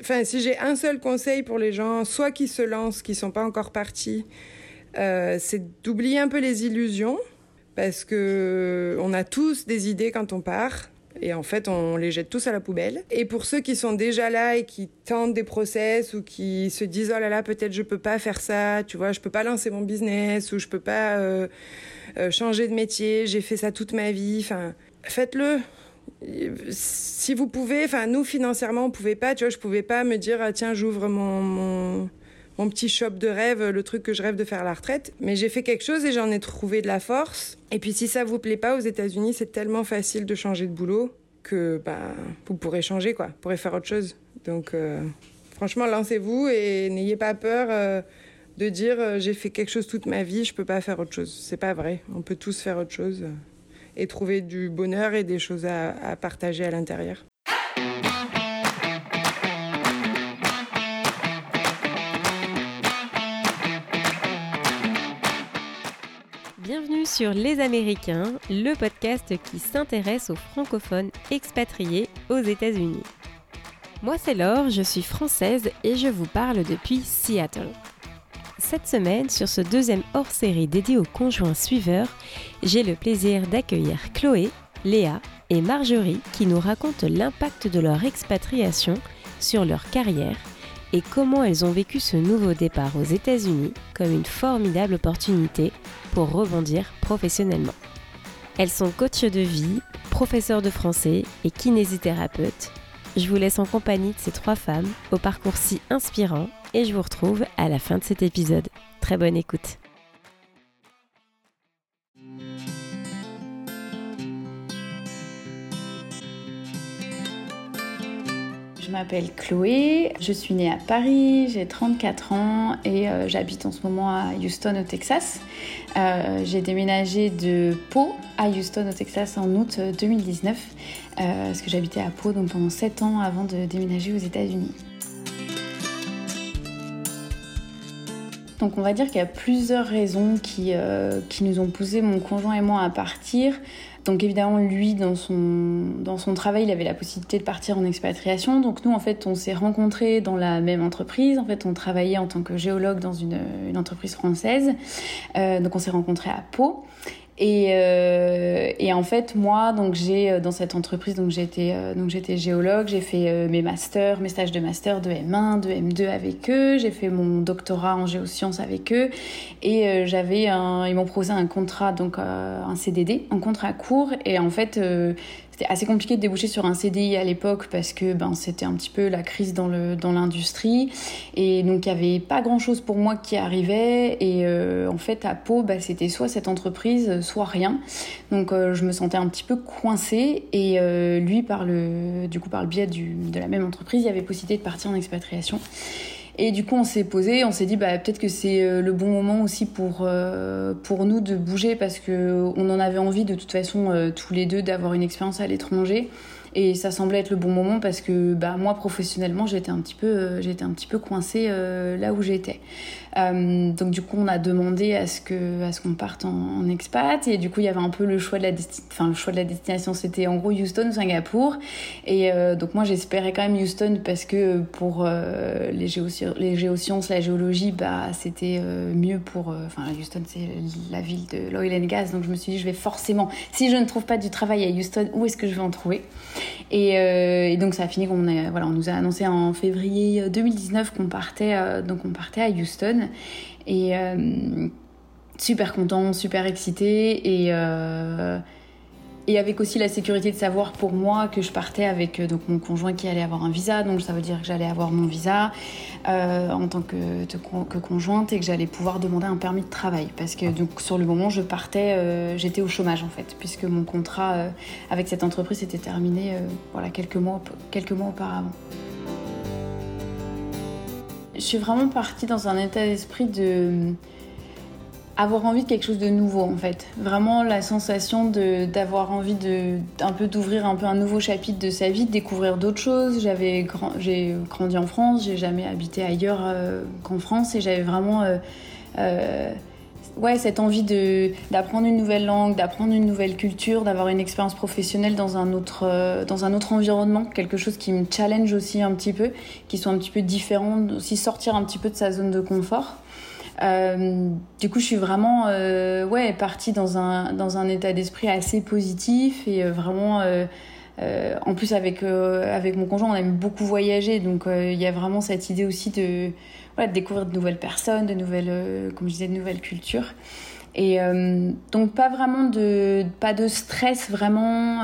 Enfin, si j'ai un seul conseil pour les gens, soit qui se lancent, qui sont pas encore partis, euh, c'est d'oublier un peu les illusions, parce que on a tous des idées quand on part. Et en fait, on les jette tous à la poubelle. Et pour ceux qui sont déjà là et qui tentent des process ou qui se disent oh là là peut-être je peux pas faire ça, tu vois, je peux pas lancer mon business ou je peux pas euh, euh, changer de métier, j'ai fait ça toute ma vie. Enfin, faites-le si vous pouvez, enfin nous financièrement on pouvait pas, tu vois, je pouvais pas me dire ah, tiens j'ouvre mon, mon, petit shop de rêve, le truc que je rêve de faire à la retraite, mais j'ai fait quelque chose et j'en ai trouvé de la force. Et puis si ça vous plaît pas aux États-Unis, c'est tellement facile de changer de boulot que bah vous pourrez changer quoi, vous pourrez faire autre chose. Donc euh, franchement lancez-vous et n'ayez pas peur. Euh, de dire euh, j'ai fait quelque chose toute ma vie, je peux pas faire autre chose. C'est pas vrai. On peut tous faire autre chose et trouver du bonheur et des choses à, partager à l'intérieur. Bienvenue sur Les Américains, le podcast qui s'intéresse aux francophones expatriés aux États-Unis. Moi c'est Laure, je suis française et je vous parle depuis Seattle. Cette semaine, sur ce deuxième hors-série dédié aux conjoints suiveurs, j'ai le plaisir d'accueillir Chloé, Léa et Marjorie qui nous racontent l'impact de leur expatriation sur leur carrière et comment elles ont vécu ce nouveau départ aux États-Unis comme une formidable opportunité pour rebondir professionnellement. Elles sont coachs de vie, professeurs de français et kinésithérapeutes. Je vous laisse en compagnie de ces trois femmes au parcours si inspirant et je vous retrouve à la fin de cet épisode. Très bonne écoute. Je m'appelle Chloé, je suis née à Paris, j'ai 34 ans et euh, j'habite en ce moment à Houston au Texas. Euh, j'ai déménagé de Pau à Houston au Texas en août 2019 euh, parce que j'habitais à Pau donc pendant 7 ans avant de déménager aux États-Unis. Donc on va dire qu'il y a plusieurs raisons qui, euh, qui nous ont poussé mon conjoint et moi à partir. Donc évidemment, lui, dans son, dans son travail, il avait la possibilité de partir en expatriation. Donc nous, en fait, on s'est rencontrés dans la même entreprise. En fait, on travaillait en tant que géologue dans une, entreprise française. Euh, donc on s'est rencontrés à Pau. Et, euh, et, en fait, moi, donc j'ai euh, dans cette entreprise, donc j'étais euh, donc j'étais géologue, j'ai fait euh, mes masters, mes stages de master de M1, de M2 avec eux, j'ai fait mon doctorat en géosciences avec eux, et j'avais un, ils m'ont proposé un contrat donc un CDD, un contrat court, et en fait c'était assez compliqué de déboucher sur un CDI à l'époque parce que ben, c'était un petit peu la crise dans, le, dans l'industrie. Et donc, il n'y avait pas grand-chose pour moi qui arrivait. Et euh, en fait, à Pau, bah, c'était soit cette entreprise, soit rien. Donc, euh, je me sentais un petit peu coincée. Et euh, lui, par le, du coup, par le biais du, de la même entreprise, il y avait possibilité de partir en expatriation. Et du coup, on s'est posé, on s'est dit bah, peut-être que c'est euh, le bon moment aussi pour, euh, pour nous de bouger parce qu'on en avait envie de toute façon euh, tous les deux d'avoir une expérience à l'étranger. Et ça semblait être le bon moment parce que bah, moi, professionnellement, j'étais un petit peu, j'étais un petit peu coincée là où j'étais. Euh, donc du coup, on a demandé à ce qu'on parte en, expat. Et du coup, il y avait un peu le choix de la enfin le choix de la destination, c'était en gros Houston ou Singapour. Et euh, donc moi, j'espérais quand même Houston parce que pour euh, les, les géosciences, la géologie, bah c'était mieux pour, enfin Houston, c'est la ville de l'oil and gas, donc je me suis dit, je vais forcément, si je ne trouve pas du travail à Houston, où est-ce que je vais en trouver? Et, et, donc ça a fini qu'on voilà, on nous a annoncé en février 2019 qu'on partait, donc on partait à Houston. Et euh, super content, super excité. Et, euh, et avec aussi la sécurité de savoir pour moi que je partais avec euh, donc, mon conjoint qui allait avoir un visa. Donc ça veut dire que j'allais avoir mon visa en tant que, que, conjointe et que j'allais pouvoir demander un permis de travail. Parce que donc, sur le moment, je partais, j'étais au chômage en fait, puisque mon contrat avec cette entreprise était terminé voilà, quelques, mois, quelques mois auparavant. Je suis vraiment partie dans un état d'esprit de avoir envie de quelque chose de nouveau en fait. Vraiment la sensation d'avoir envie de un peu d'ouvrir un peu un nouveau chapitre de sa vie, de découvrir d'autres choses. J'avais j'ai grandi en France, j'ai jamais habité ailleurs euh, qu'en France et j'avais vraiment euh, euh, ouais, cette envie de, d'apprendre une nouvelle langue, d'apprendre une nouvelle culture, d'avoir une expérience professionnelle dans un, autre, dans un autre environnement, quelque chose qui me challenge aussi un petit peu, qui soit un petit peu différent, aussi sortir un petit peu de sa zone de confort. Euh, du coup, je suis vraiment euh, ouais, partie dans un, dans un état d'esprit assez positif et vraiment. en plus, avec, avec mon conjoint, on aime beaucoup voyager, donc il y a vraiment cette idée aussi de, de découvrir de nouvelles personnes, de nouvelles, euh, comme je disais, de nouvelles cultures. Et euh, donc pas vraiment de, pas de stress vraiment,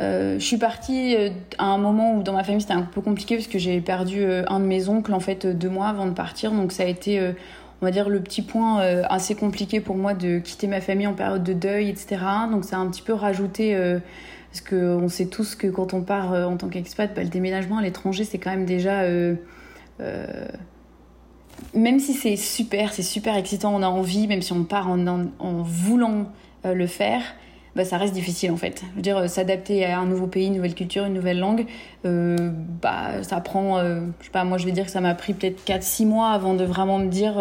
euh, je suis partie à un moment où dans ma famille c'était un peu compliqué parce que j'ai perdu un de mes oncles en fait deux mois avant de partir, donc ça a été on va dire le petit point assez compliqué pour moi de quitter ma famille en période de deuil, etc. Donc ça a un petit peu rajouté, parce qu'on sait tous que quand on part en tant qu'expat, bah, le déménagement à l'étranger, c'est quand même déjà euh, même si c'est super, c'est super excitant, on a envie, même si on part en, voulant euh, le faire, bah, ça reste difficile en fait. Je veux dire, s'adapter à un nouveau pays, une nouvelle culture, une nouvelle langue, euh, bah, ça prend, je sais pas, moi je vais dire que ça m'a pris peut-être 4-6 mois avant de vraiment me dire,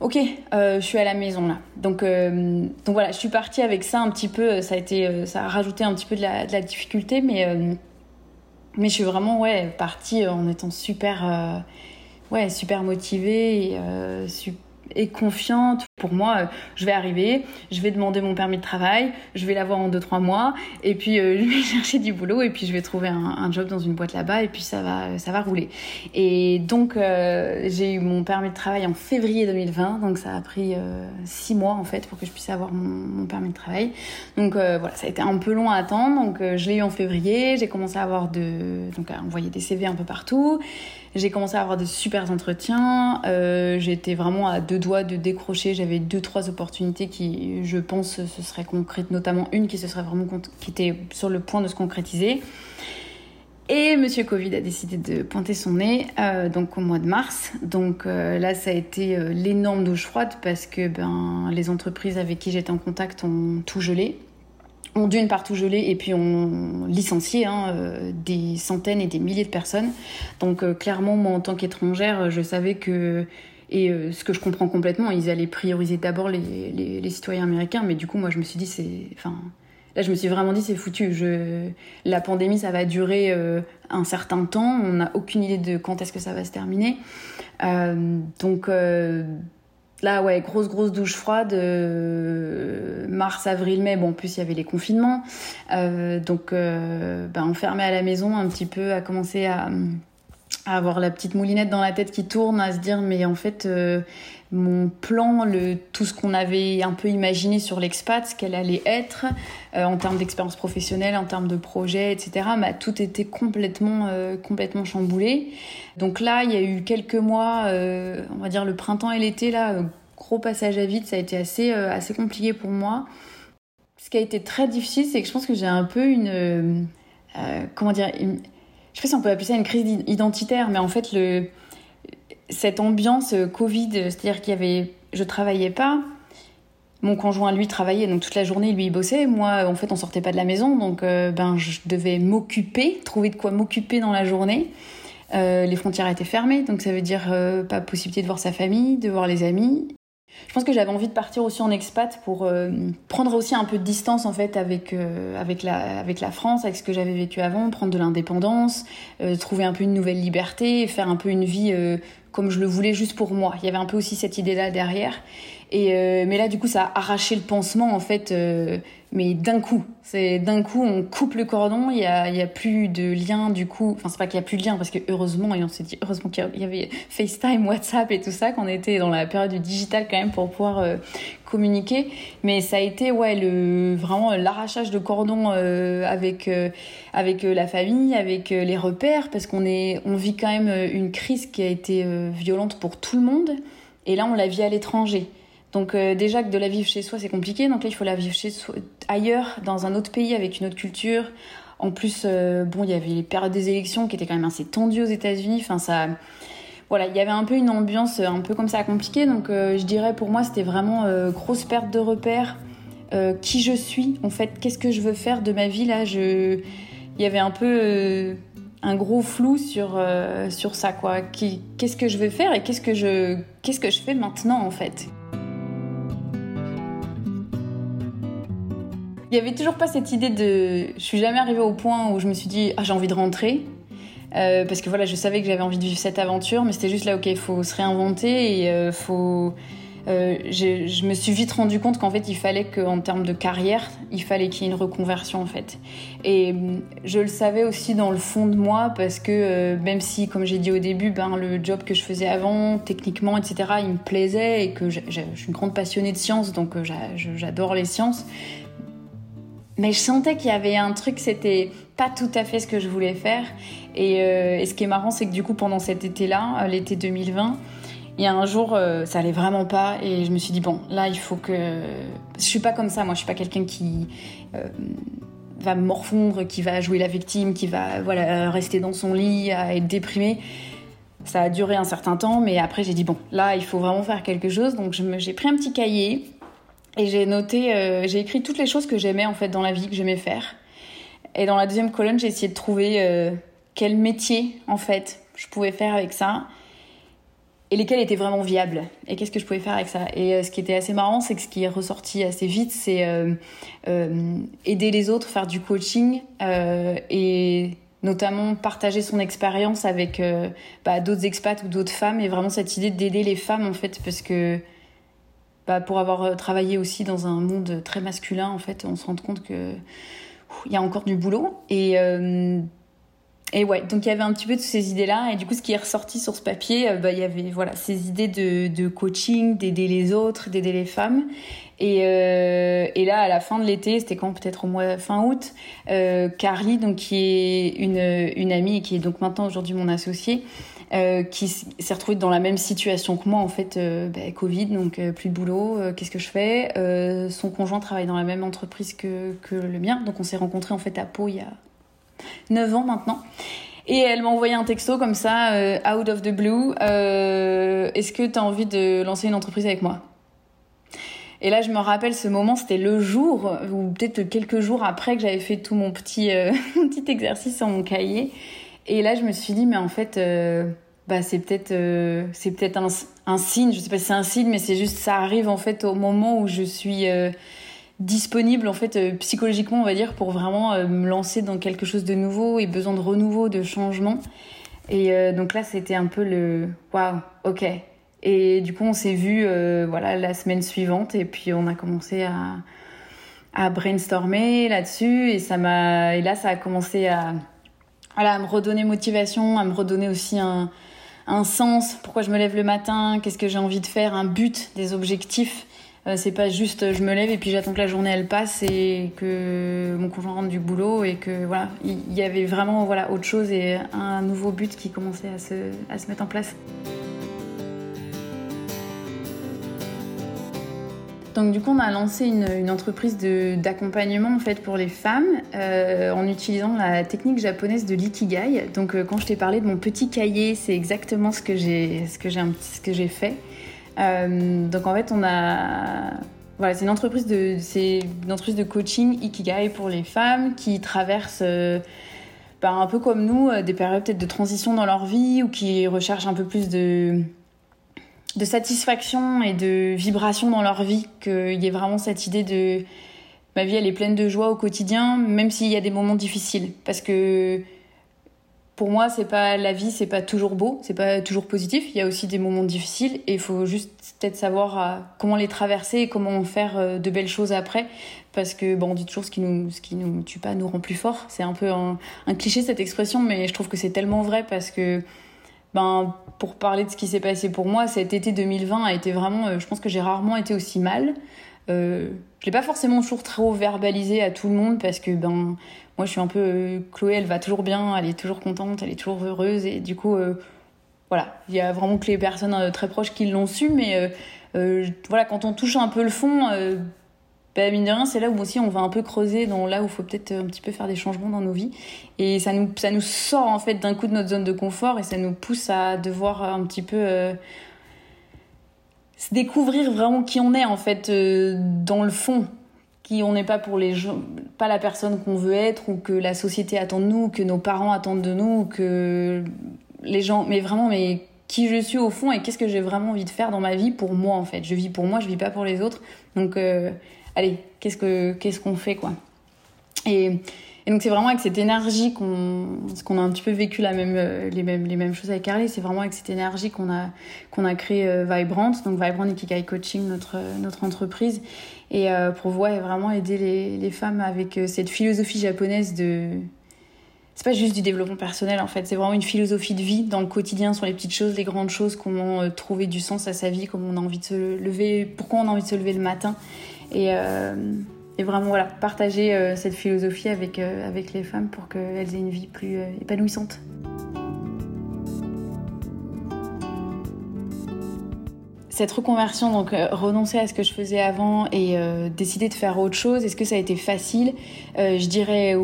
ok, je suis à la maison là. Donc, donc voilà, je suis partie avec ça un petit peu, ça a, été, ça a rajouté un petit peu de la, difficulté, mais mais je suis vraiment ouais, partie en étant super, euh, ouais, super motivée et, euh, et confiante. Pour moi, euh, je vais arriver, je vais demander mon permis de travail, je vais l'avoir en 2-3 mois, et puis euh, je vais chercher du boulot, et puis je vais trouver un, job dans une boîte là-bas, et puis ça va, ça va rouler. Et donc, euh, j'ai eu mon permis de travail en février 2020, donc ça a pris 6 mois en fait pour que je puisse avoir mon, permis de travail. Donc voilà, ça a été un peu long à attendre, donc je l'ai eu en février, j'ai commencé à avoir de, donc à envoyer des CV un peu partout. J'ai commencé à avoir de super entretiens. Euh, J'étais vraiment à deux doigts de décrocher. J'avais deux, trois opportunités qui, je pense, se seraient concrètes, notamment une qui se serait vraiment qui était sur le point de se concrétiser. Et Monsieur Covid a décidé de pointer son nez, euh, donc au mois de mars. Donc euh, là, ça a été l'énorme douche froide parce que ben les entreprises avec qui j'étais en contact ont tout gelé ont d'une partout gelé et puis ont licencié hein, euh, des centaines et des milliers de personnes. Donc euh, clairement, moi en tant qu'étrangère, je savais que et euh, ce que je comprends complètement, ils allaient prioriser d'abord les, les, citoyens américains, mais du coup moi je me suis dit c'est, enfin là je me suis vraiment dit c'est foutu. Je, la pandémie ça va durer un certain temps, on n'a aucune idée de quand est-ce que ça va se terminer. donc Là, ouais, grosse, grosse douche froide. Euh, mars, avril, mai. Bon, en plus, il y avait les confinements. Euh, donc, euh, ben, enfermé à la maison, un petit peu, à commencer à, avoir la petite moulinette dans la tête qui tourne, à se dire, mais en fait, euh, mon plan, le, tout ce qu'on avait un peu imaginé sur l'expat, ce qu'elle allait être, euh, en termes d'expérience professionnelle, en termes de projet, etc., bah, tout était complètement, complètement chamboulé. Donc là, il y a eu quelques mois, euh, on va dire le printemps et l'été, là, euh, gros passage à vide, ça a été assez, euh, assez compliqué pour moi. Ce qui a été très difficile, c'est que je pense que j'ai un peu une. comment dire Je sais pas si on peut appeler ça une crise identitaire, mais en fait, le, cette ambiance Covid, c'est-à-dire qu'il y avait. Je travaillais pas. Mon conjoint, lui, travaillait, donc toute la journée, lui, il bossait. Moi, en fait, on sortait pas de la maison, donc ben, je devais m'occuper, trouver de quoi m'occuper dans la journée. Euh, les frontières étaient fermées, donc ça veut dire euh, pas possibilité de voir sa famille, de voir les amis. Je pense que j'avais envie de partir aussi en expat pour euh, prendre aussi un peu de distance en fait avec avec la avec la France, avec ce que j'avais vécu avant, prendre de l'indépendance, trouver un peu une nouvelle liberté, faire un peu une vie comme je le voulais juste pour moi. Il y avait un peu aussi cette idée là derrière. Et mais là du coup ça a arraché le pansement en fait mais d'un coup. C'est d'un coup, on coupe le cordon, il y a, y a, plus de lien du coup. Enfin, c'est pas qu'il y a plus de lien parce que heureusement, et on s'est dit heureusement qu'il y avait FaceTime, WhatsApp et tout ça, qu'on était dans la période du digital quand même pour pouvoir euh, communiquer. Mais ça a été ouais le vraiment l'arrachage de cordon euh, avec euh, avec la famille, avec les repères parce qu'on est on vit quand même une crise qui a été violente pour tout le monde. Et là, on la vit à l'étranger. Donc euh, déjà que de la vivre chez soi, c'est compliqué. Donc là, il faut la vivre ailleurs, dans un autre pays, avec une autre culture. En plus, euh, bon, il y avait les périodes des élections qui étaient quand même assez tendues aux États-Unis. Enfin, ça, voilà, il y avait un peu une ambiance un peu comme ça compliquée. Donc euh, je dirais pour moi, c'était vraiment grosse perte de repères. qui je suis, en fait, qu'est-ce que je veux faire de ma vie? Là il y avait un peu un gros flou sur sur ça quoi. Qu'est-ce que je veux faire et qu'est-ce que je qu'est-ce que je fais maintenant en fait? Il y avait toujours pas cette idée de. Je suis jamais arrivée au point où je me suis dit ah j'ai envie de rentrer. Euh, parce que voilà, je savais que j'avais envie de vivre cette aventure, mais c'était juste là, ok, il faut se réinventer et euh, faut. Euh, je me suis vite rendu compte qu'en fait, il fallait qu'en termes de carrière, il fallait qu'il y ait une reconversion en fait. Et je le savais aussi dans le fond de moi parce que même si, comme j'ai dit au début, ben, le job que je faisais avant, techniquement, etc., il me plaisait et que je suis une grande passionnée de sciences, donc j'adore les sciences. Mais je sentais qu'il y avait un truc, c'était pas tout à fait ce que je voulais faire. Et, euh, ce qui est marrant, c'est que du coup, pendant cet été-là, euh, l'été 2020, il y a un jour, euh, ça allait vraiment pas, et je me suis dit bon, là, il faut que. Je suis pas comme ça, moi, je suis pas quelqu'un qui va morfondre, qui va jouer la victime, qui va voilà rester dans son lit, à être déprimé. Ça a duré un certain temps, mais après, j'ai dit bon, là, il faut vraiment faire quelque chose. Donc, j'ai pris un petit cahier et j'ai noté, euh, j'ai écrit toutes les choses que j'aimais en fait dans la vie, que j'aimais faire. Et dans la deuxième colonne, j'ai essayé de trouver euh, quel métier en fait je pouvais faire avec ça et lesquels étaient vraiment viables et qu'est-ce que je pouvais faire avec ça? Et euh, ce qui était assez marrant, c'est que ce qui est ressorti assez vite, c'est aider les autres, faire du coaching et notamment partager son expérience avec bah, d'autres expats ou d'autres femmes et vraiment cette idée d'aider les femmes en fait parce que bah, pour avoir euh, travaillé aussi dans un monde très masculin, en fait, on se rend compte que il y a encore du boulot. Et, euh, ouais, donc il y avait un petit peu de ces idées-là. Et du coup, ce qui est ressorti sur ce papier, euh, bah, il y avait voilà, ces idées de, coaching, d'aider les autres, d'aider les femmes. Et, et, là, à la fin de l'été, c'était quand peut-être au mois fin août, euh, Carly, donc qui est une, une amie et qui est donc maintenant aujourd'hui mon associée, euh, qui s'est retrouvée dans la même situation que moi en fait, euh, bah, Covid, donc euh, plus de boulot, qu'est-ce que je fais Son conjoint travaille dans la même entreprise que, que le mien, donc on s'est rencontrés en fait à Pau il y a 9 ans maintenant. Et elle m'a envoyé un texto comme ça, out of the blue, est-ce que tu as envie de lancer une entreprise avec moi? Et là, je me rappelle ce moment, c'était le jour, ou peut-être quelques jours après que j'avais fait tout mon petit, mon petit exercice sur mon cahier. Et là, je me suis dit, mais en fait, euh, bah, c'est peut-être euh, c'est peut-être un, signe. Je sais pas si c'est un signe, mais c'est juste ça arrive en fait au moment où je suis euh, disponible en fait psychologiquement, on va dire, pour vraiment me lancer dans quelque chose de nouveau et besoin de renouveau, de changement. Et donc là, c'était un peu le waouh, ok. Et du coup, on s'est vu voilà la semaine suivante et puis on a commencé à à brainstormer là-dessus et ça m'a et là ça a commencé à voilà, à me redonner motivation, à me redonner aussi un, un sens, pourquoi je me lève le matin, qu'est-ce que j'ai envie de faire, un but, des objectifs. Euh, c'est pas juste je me lève et puis j'attends que la journée elle passe et que mon conjoint rentre du boulot et que voilà, il y, avait vraiment voilà autre chose et un nouveau but qui commençait à se, à se mettre en place. Donc du coup, on a lancé une, entreprise d'accompagnement en fait pour les femmes euh, en utilisant la technique japonaise de l'ikigai. Donc euh, quand je t'ai parlé de mon petit cahier, c'est exactement ce que j'ai fait. Euh, donc en fait, on a voilà, c'est une entreprise de c'est une entreprise de coaching ikigai pour les femmes qui traversent bah, un peu comme nous des périodes peut-être de transition dans leur vie ou qui recherchent un peu plus de de satisfaction et de vibration dans leur vie, qu'il y ait vraiment cette idée de ma vie elle est pleine de joie au quotidien, même s'il y a des moments difficiles. Parce que pour moi, c'est pas la vie, c'est pas toujours beau, c'est pas toujours positif. Il y a aussi des moments difficiles et il faut juste peut-être savoir euh, comment les traverser et comment faire euh, de belles choses après. Parce que bon, on dit toujours ce qui nous, ce qui nous tue pas nous rend plus fort. C'est un peu un, un cliché cette expression, mais je trouve que c'est tellement vrai parce que ben, pour parler de ce qui s'est passé pour moi, cet été 2020 a été vraiment, euh, je pense que j'ai rarement été aussi mal. Euh, je l'ai pas forcément toujours trop verbalisé à tout le monde parce que ben moi je suis un peu euh, Chloé, elle va toujours bien, elle est toujours contente, elle est toujours heureuse et du coup voilà, il y a vraiment que les personnes très proches qui l'ont su, mais voilà quand on touche un peu le fond bah, mine de rien, c'est là où aussi on va un peu creuser dans là où il faut peut-être un petit peu faire des changements dans nos vies. Et ça nous, ça nous sort en fait d'un coup de notre zone de confort et ça nous pousse à devoir un petit peu euh, se découvrir vraiment qui on est en fait euh, dans le fond. Qui on n'est pas pour les gens, pas la personne qu'on veut être ou que la société attend de nous, que nos parents attendent de nous, que les gens, mais vraiment, mais qui je suis au fond et qu'est-ce que j'ai vraiment envie de faire dans ma vie pour moi en fait. Je vis pour moi, je vis pas pour les autres. Donc euh, allez, qu'est-ce que qu'est-ce qu'on fait quoi et, donc c'est vraiment avec cette énergie qu'on qu'on a un petit peu vécu la même les mêmes les mêmes choses avec Carly, c'est vraiment avec cette énergie qu'on a qu'on a créé Vibrant, donc Vibrant Ikigai Coaching notre notre entreprise et pour voir vraiment aider les, les femmes avec cette philosophie japonaise de c'est pas juste du développement personnel en fait, c'est vraiment une philosophie de vie dans le quotidien sur les petites choses, les grandes choses, comment euh, trouver du sens à sa vie, comment on a envie de se lever, pourquoi on a envie de se lever le matin. Et, euh, et vraiment voilà, partager euh, cette philosophie avec, avec les femmes pour qu'elles aient une vie plus épanouissante. Cette reconversion, donc renoncer à ce que je faisais avant et décider de faire autre chose, est-ce que ça a été facile? Je dirais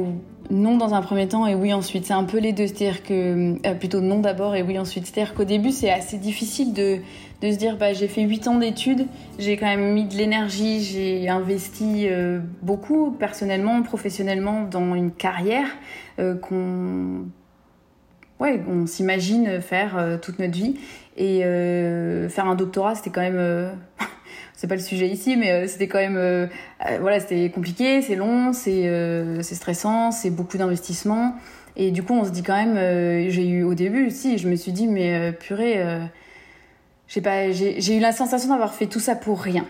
non dans un premier temps et oui ensuite. C'est un peu les deux, c'est-à-dire que euh, plutôt non d'abord et oui ensuite. C'est-à-dire qu'au début c'est assez difficile de, de se dire bah j'ai fait 8 ans d'études, j'ai quand même mis de l'énergie, j'ai investi euh, beaucoup personnellement, professionnellement dans une carrière euh, qu'on ouais, on s'imagine faire toute notre vie et faire un doctorat c'était quand même c'est pas le sujet ici, mais euh, c'était quand même, euh, euh, voilà, c'était compliqué, c'est long, c'est stressant, c'est beaucoup d'investissement. Et du coup, on se dit quand même, j'ai eu au début aussi, je me suis dit, mais purée, j'ai pas, j'ai eu la sensation d'avoir fait tout ça pour rien.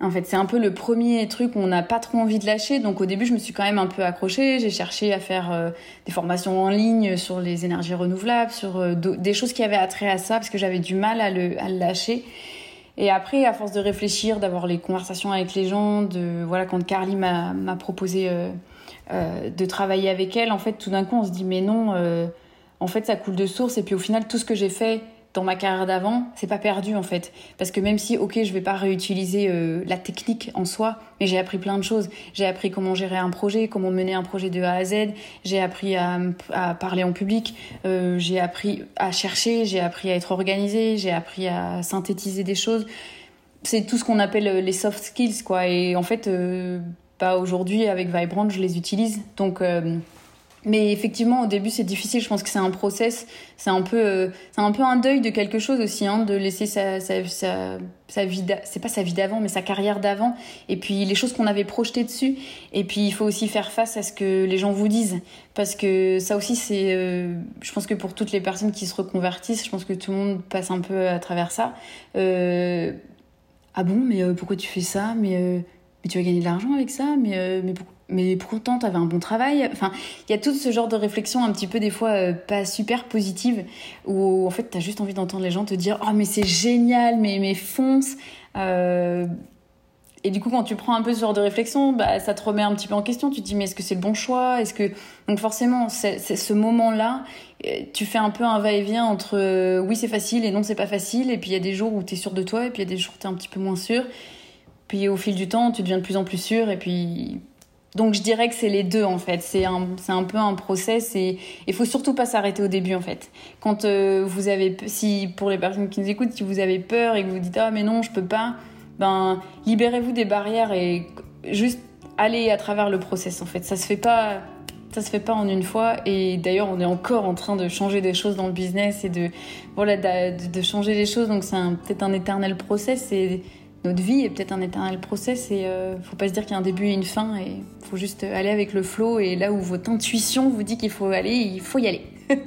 En fait, c'est un peu le premier truc où on n'a pas trop envie de lâcher. Donc au début, je me suis quand même un peu accrochée. J'ai cherché à faire des formations en ligne sur les énergies renouvelables, sur des choses qui avaient attrait à ça, parce que j'avais du mal à le, lâcher. Et après, à force de réfléchir, d'avoir les conversations avec les gens, de voilà, quand Carly m'a proposé euh, euh, de travailler avec elle, en fait, tout d'un coup, on se dit mais non, euh, en fait, ça coule de source. Et puis au final, tout ce que j'ai fait dans ma carrière d'avant, c'est pas perdu en fait. Parce que même si, ok, je vais pas réutiliser euh, la technique en soi, mais j'ai appris plein de choses. J'ai appris comment gérer un projet, comment mener un projet de A à Z. J'ai appris à, à, parler en public. Euh, j'ai appris à chercher. J'ai appris à être organisé. J'ai appris à synthétiser des choses. C'est tout ce qu'on appelle euh, les soft skills, quoi. Et en fait, euh, bah, aujourd'hui, avec Vibrant, je les utilise. Donc, euh, mais effectivement, au début, c'est difficile. Je pense que c'est un process. C'est un peu, euh, c'est un peu un deuil de quelque chose aussi, hein, de laisser sa, sa, sa, sa vie. C'est pas sa vie d'avant, mais sa carrière d'avant. Et puis les choses qu'on avait projetées dessus. Et puis il faut aussi faire face à ce que les gens vous disent, parce que ça aussi, c'est. Euh, je pense que pour toutes les personnes qui se reconvertissent, je pense que tout le monde passe un peu à travers ça. Euh, ah bon, mais euh, pourquoi tu fais ça? Mais mais tu vas gagner de l'argent avec ça? Mais mais pourquoi mais pourtant tu avais un bon travail. Enfin, il y a tout ce genre de réflexion un petit peu des fois euh, pas super positive où en fait tu as juste envie d'entendre les gens te dire "Oh mais c'est génial, mais mais fonce." Euh... Et du coup, quand tu prends un peu ce genre de réflexion, bah, ça te remet un petit peu en question. Tu te dis, mais est-ce que c'est le bon choix? Est-ce que donc forcément, c'est ce moment-là, euh, tu fais un peu un va-et-vient entre oui c'est facile et non c'est pas facile. Et puis il y a des jours où tu es sûr de toi et puis il y a des jours où tu es un petit peu moins sûr. Puis au fil du temps, tu deviens de plus en plus sûr et puis donc je dirais que c'est les deux en fait. C'est un, c'est un peu un process et il faut surtout pas s'arrêter au début en fait. Quand euh, vous avez, si pour les personnes qui nous écoutent, si vous avez peur et que vous dites ah mais non je peux pas, ben libérez-vous des barrières et juste allez à travers le process en fait. Ça se fait pas, ça se fait pas en une fois et d'ailleurs on est encore en train de changer des choses dans le business et de voilà de, changer les choses donc c'est peut-être un éternel process notre vie est peut-être un éternel process et euh, faut pas se dire qu'il y a un début et une fin et faut juste aller avec le flow et là où votre intuition vous dit qu'il faut aller, il faut y aller.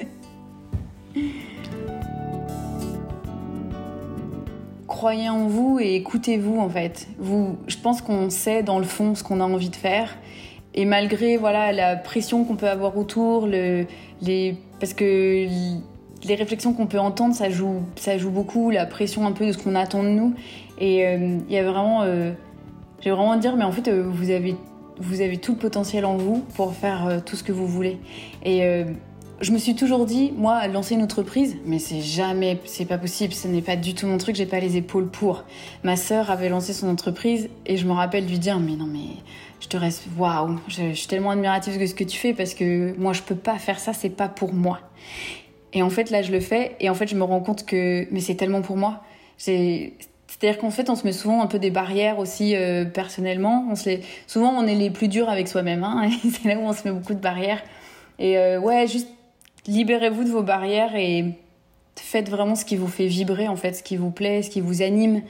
Croyez en vous et écoutez-vous en fait. Vous, je pense qu'on sait dans le fond ce qu'on a envie de faire et malgré voilà la pression qu'on peut avoir autour, le, les parce que les réflexions qu'on peut entendre, ça joue, ça joue beaucoup, la pression un peu de ce qu'on attend de nous. Et euh, il y a vraiment, euh, j'ai vraiment à dire, mais en fait, euh, vous avez, vous avez tout le potentiel en vous pour faire tout ce que vous voulez. Et je me suis toujours dit, moi, lancer une entreprise, mais c'est jamais, c'est pas possible, ce n'est pas du tout mon truc, j'ai pas les épaules pour. Ma sœur avait lancé son entreprise et je me rappelle lui dire, mais non, mais je te reste, waouh, je, je, suis tellement admirative de ce que tu fais parce que moi, je peux pas faire ça, c'est pas pour moi. Et en fait, là, je le fais et en fait, je me rends compte que, mais c'est tellement pour moi. C'est-à-dire qu'en fait, on se met souvent un peu des barrières aussi euh, personnellement. On se les... Souvent, on est les plus durs avec soi-même. Hein, c'est là où on se met beaucoup de barrières. Et euh, ouais, juste libérez-vous de vos barrières et, faites vraiment ce qui vous fait vibrer en fait, ce qui vous plaît, ce qui vous anime.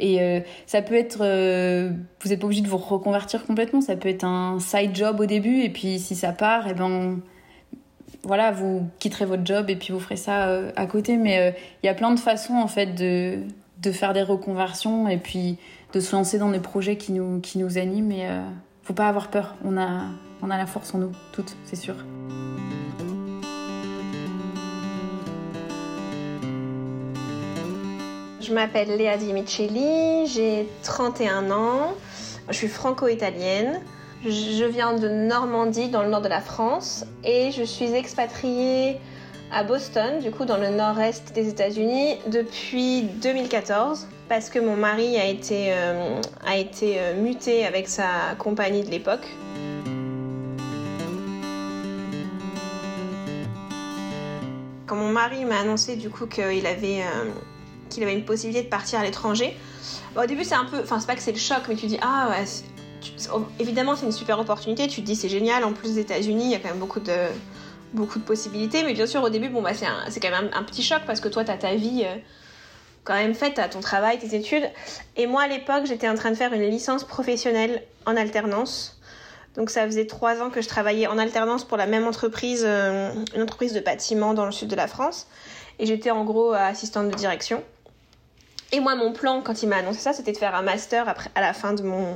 Et euh, ça peut être, vous n'êtes pas obligé de vous reconvertir complètement. Ça peut être un side job au début et puis si ça part, et eh ben voilà, vous quitterez votre job et puis vous ferez ça à côté. Mais il y a plein de façons en fait de de faire des reconversions et puis de se lancer dans des projets qui nous qui nous animent. Et faut pas avoir peur. On a on a la force en nous toutes, c'est sûr. Je m'appelle Léa Di Micheli, j'ai 31 ans, je suis franco-italienne. Je viens de Normandie, dans le nord de la France, et je suis expatriée à Boston, du coup dans le nord-est des États-Unis, depuis 2014, parce que mon mari a été, euh, a été euh, muté avec sa compagnie de l'époque. Quand mon mari m'a annoncé du coup qu'il avait euh, qu'il avait une possibilité de partir à l'étranger. au début, c'est un peu. Enfin, c'est pas que c'est le choc, mais tu dis, ah ouais, oh, évidemment, c'est une super opportunité. Tu te dis, c'est génial. En plus des États-Unis, il y a quand même beaucoup de, beaucoup de possibilités. Mais bien sûr, au début, bon, bah, c'est quand même un, petit choc parce que toi, tu as ta vie. Euh, quand même faite, à ton travail, tes études. Et moi, à l'époque, j'étais en train de faire une licence professionnelle en alternance. Donc ça faisait trois ans que je travaillais en alternance pour la même entreprise, euh, une entreprise de bâtiment dans le sud de la France. Et j'étais en gros assistante de direction. Et moi, mon plan, quand il m'a annoncé ça, c'était de faire un master après, à la fin de, mon,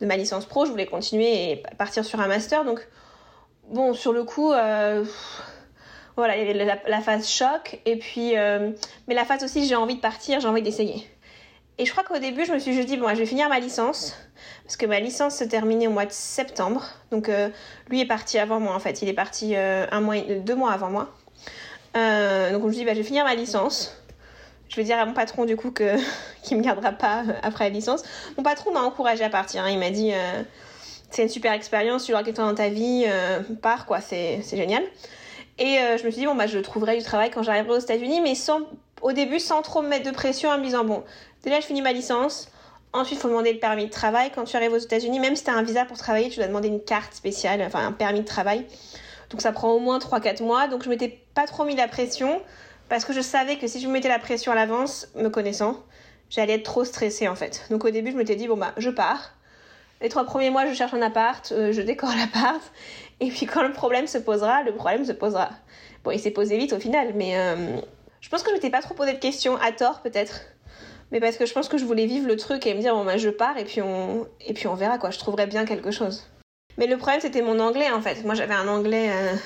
de ma licence pro. Je voulais continuer et partir sur un master. Donc, bon, sur le coup, euh, voilà, il y avait la, phase choc. Et puis, euh, mais la phase aussi, j'ai envie de partir, j'ai envie d'essayer. Et je crois qu'au début, je me suis juste dit, bon, je vais finir ma licence. Parce que ma licence se terminait au mois de septembre. Donc, euh, lui est parti avant moi, en fait. Il est parti un mois, deux mois avant moi. donc, je me suis dit, bah, je vais finir ma licence je vais dire à mon patron du coup que qu'il me gardera pas après la licence. Mon patron m'a encouragé à partir. Hein. Il m'a dit c'est une super expérience, tu l'auras quelque dans ta vie, euh, pars quoi, c'est génial. Et je me suis dit bon bah je trouverai du travail quand j'arriverai aux États-Unis, mais sans au début sans trop me mettre de pression en me disant bon déjà je finis ma licence. Ensuite, il faut demander le permis de travail. Quand tu arrives aux États-Unis, même si tu as un visa pour travailler, tu dois demander une carte spéciale, enfin un permis de travail. Donc ça prend au moins 3-4 mois. Donc je m'étais pas trop mis la pression. Parce que je savais que si je me mettais la pression à l'avance, me connaissant, j'allais être trop stressée en fait. Donc au début, je m'étais dit, bon bah, je pars. Les trois premiers mois, je cherche un appart, euh, je décore l'appart. Et puis quand le problème se posera, le problème se posera. Bon, il s'est posé vite au final, mais euh, je pense que je m'étais pas trop posé de questions, à tort peut-être. Mais parce que je pense que je voulais vivre le truc et me dire, bon bah, je pars et puis on, verra quoi, je trouverai bien quelque chose. Mais le problème, c'était mon anglais en fait. Moi, j'avais un anglais. Euh,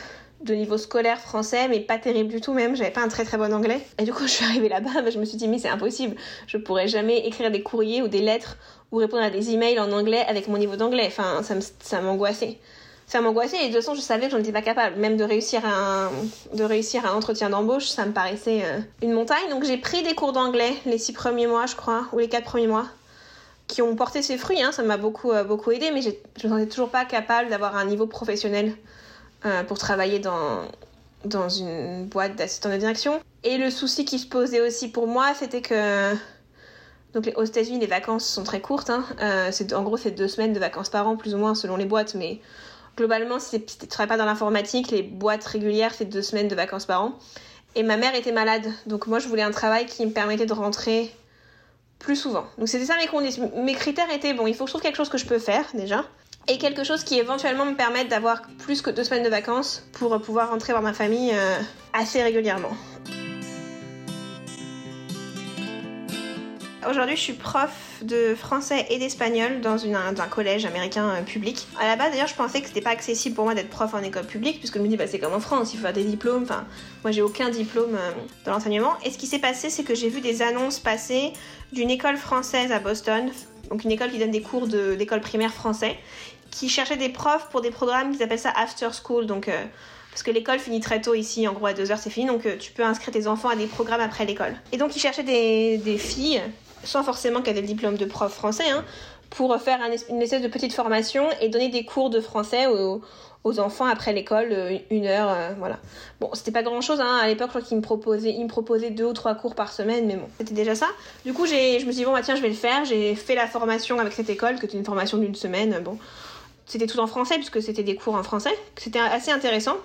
de niveau scolaire français, mais pas terrible du tout même. J'avais pas un très très bon anglais. Et du coup, je suis arrivée là-bas, je me suis dit, mais c'est impossible. Je pourrais jamais écrire des courriers ou des lettres ou répondre à des emails en anglais avec mon niveau d'anglais. Enfin, ça m'angoissait. Ça m'angoissait et de toute façon, je savais que j'en étais pas capable. Même de réussir un, de réussir un entretien d'embauche, ça me paraissait euh, une montagne. Donc j'ai pris des cours d'anglais les six premiers mois, je crois, ou les quatre premiers mois qui ont porté ses fruits, hein. ça m'a beaucoup, euh, beaucoup aidé, mais je me sentais toujours pas capable d'avoir un niveau professionnel euh, pour travailler dans, dans une boîte d'assistant de direction. Et le souci qui se posait aussi pour moi, c'était que donc aux États-Unis, les vacances sont très courtes. Hein. Euh, c'est, en gros, c'est deux semaines de vacances par an, plus ou moins, selon les boîtes. Mais globalement, si tu ne travailles pas dans l'informatique, les boîtes régulières, c'est deux semaines de vacances par an. Et ma mère était malade. Donc moi, je voulais un travail qui me permettait de rentrer plus souvent. Donc c'était ça mes conditions. Mes critères étaient, bon, il faut que je trouve quelque chose que je peux faire, déjà et quelque chose qui éventuellement me permette d'avoir plus que deux semaines de vacances pour pouvoir rentrer voir ma famille euh, assez régulièrement. Aujourd'hui, je suis prof de français et d'espagnol dans, un collège américain euh, public. À la base, d'ailleurs, je pensais que c'était pas accessible pour moi d'être prof en école publique, puisque je me dis, bah, c'est comme en France, il faut faire des diplômes. Enfin, moi, j'ai aucun diplôme euh, dans l'enseignement. Et ce qui s'est passé, c'est que j'ai vu des annonces passer d'une école française à Boston, donc une école qui donne des cours d'école primaire français, qui cherchaient des profs pour des programmes qu'ils appellent ça after school. Donc, euh, parce que l'école finit très tôt ici, en gros à 2h c'est fini, donc tu peux inscrire tes enfants à des programmes après l'école. Et donc ils cherchaient des filles, sans forcément qu'elles aient le diplôme de prof français, hein, pour faire une espèce de petite formation et donner des cours de français aux, enfants après l'école, euh, une heure, voilà. Bon, c'était pas grand chose, hein. à l'époque, je crois qu'ils me proposaient, me deux ou trois cours par semaine, mais bon, c'était déjà ça. Du coup, je me suis dit, bon, bah tiens, je vais le faire, j'ai fait la formation avec cette école, qui était une formation d'une semaine, bon c'était tout en français puisque c'était des cours en français. C'était assez intéressant.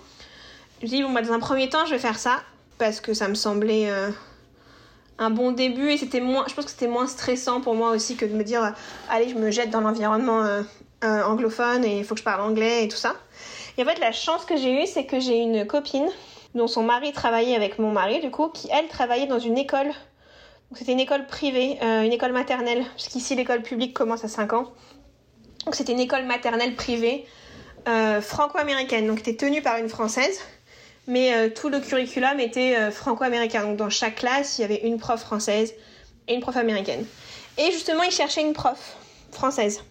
Je me suis dit, bon, bah, dans un premier temps, je vais faire ça. parce que ça me semblait un bon début et c'était moins, je pense que c'était moins stressant pour moi aussi que de me dire allez je me jette dans l'environnement anglophone et il faut que je parle anglais et tout ça. Et en fait la chance que j'ai eue c'est que j'ai une copine dont son mari travaillait avec mon mari du coup qui elle travaillait dans une école c'était une école privée, une école maternelle, puisqu'ici l'école publique commence à 5 ans. Donc c'était une école maternelle privée euh, franco-américaine, donc était tenue par une française, mais euh, tout le curriculum était euh, franco-américain. Donc dans chaque classe, il y avait une prof française et une prof américaine. Et justement, il cherchait une prof française.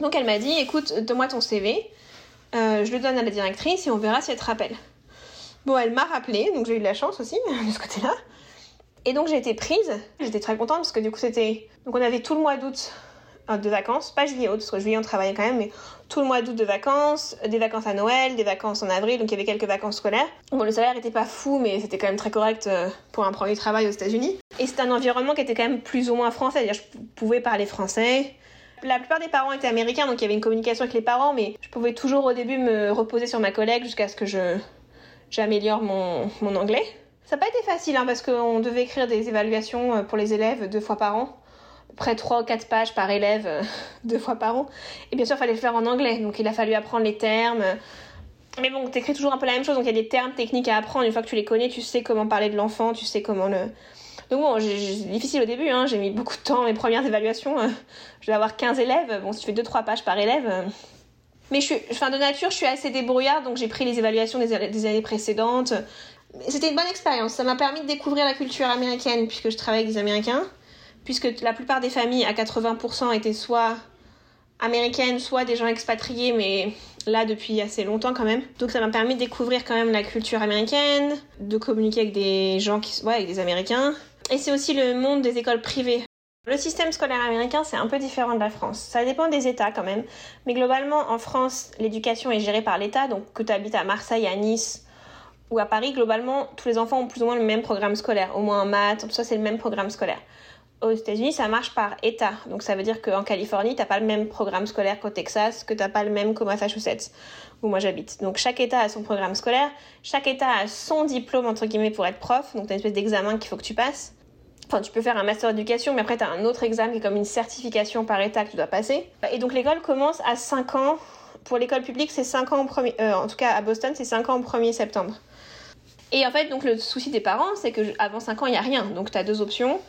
Donc elle m'a dit, écoute, donne-moi ton CV, je le donne à la directrice et on verra si elle te rappelle. Bon, elle m'a rappelé, donc j'ai eu de la chance aussi de ce côté-là. Et donc j'ai été prise, j'étais très contente parce que du coup c'était... Donc on avait tout le mois d'août de vacances, pas juillet août, parce que juillet on travaillait quand même, mais tout le mois d'août de vacances, des vacances à Noël, des vacances en avril, donc il y avait quelques vacances scolaires. Bon, le salaire était pas fou, mais c'était quand même très correct euh, pour un premier travail aux États-Unis. Et c'était un environnement qui était quand même plus ou moins français, c'est-à-dire je pouvais parler français. La plupart des parents étaient américains, donc il y avait une communication avec les parents, mais je pouvais toujours au début me reposer sur ma collègue jusqu'à ce que je j'améliore mon, mon anglais. Ça n'a pas été facile, hein, parce qu'on devait écrire des évaluations euh, pour les élèves deux fois par an près 3 ou 4 pages par élève euh, deux fois par an. Et bien sûr, il fallait le faire en anglais, donc il a fallu apprendre les termes. Mais bon, t'écris toujours un peu la même chose, donc il y a des termes techniques à apprendre. Une fois que tu les connais, tu sais comment parler de l'enfant, tu sais comment le. Donc bon, c'est difficile au début, hein. j'ai mis beaucoup de temps, mes premières évaluations. Euh, je vais avoir 15 élèves, bon, si tu fais 2-3 pages par élève. Euh. Mais je suis, enfin, de nature, je suis assez débrouillarde, donc j'ai pris les évaluations des, des années précédentes. C'était une bonne expérience, ça m'a permis de découvrir la culture américaine, puisque je travaille avec des Américains puisque la plupart des familles à 80% étaient soit américaines, soit des gens expatriés, mais là depuis assez longtemps quand même. Donc ça m'a permis de découvrir quand même la culture américaine, de communiquer avec des gens qui, ouais, avec des Américains. Et c'est aussi le monde des écoles privées. Le système scolaire américain, c'est un peu différent de la France. Ça dépend des États quand même. Mais globalement, en France, l'éducation est gérée par l'État. Donc que tu habites à Marseille, à Nice ou à Paris, globalement, tous les enfants ont plus ou moins le même programme scolaire. Au moins en maths, ça, c'est le même programme scolaire aux États-Unis, ça marche par État. Donc ça veut dire qu'en Californie, t'as pas le même programme scolaire qu'au Texas, que t'as pas le même qu'au Massachusetts, où moi j'habite. Donc chaque État a son programme scolaire, chaque État a son diplôme entre guillemets pour être prof. Donc t'as une espèce d'examen qu'il faut que tu passes. Enfin, tu peux faire un master d'éducation, mais après t'as un autre examen qui est comme une certification par État que tu dois passer. Et donc l'école commence à 5 ans. Pour l'école publique, c'est 5 ans au premier. Euh, en tout cas à Boston, c'est 5 ans au 1er septembre. Et en fait, donc le souci des parents, c'est que avant 5 ans, il n'y a rien. Donc tu as deux options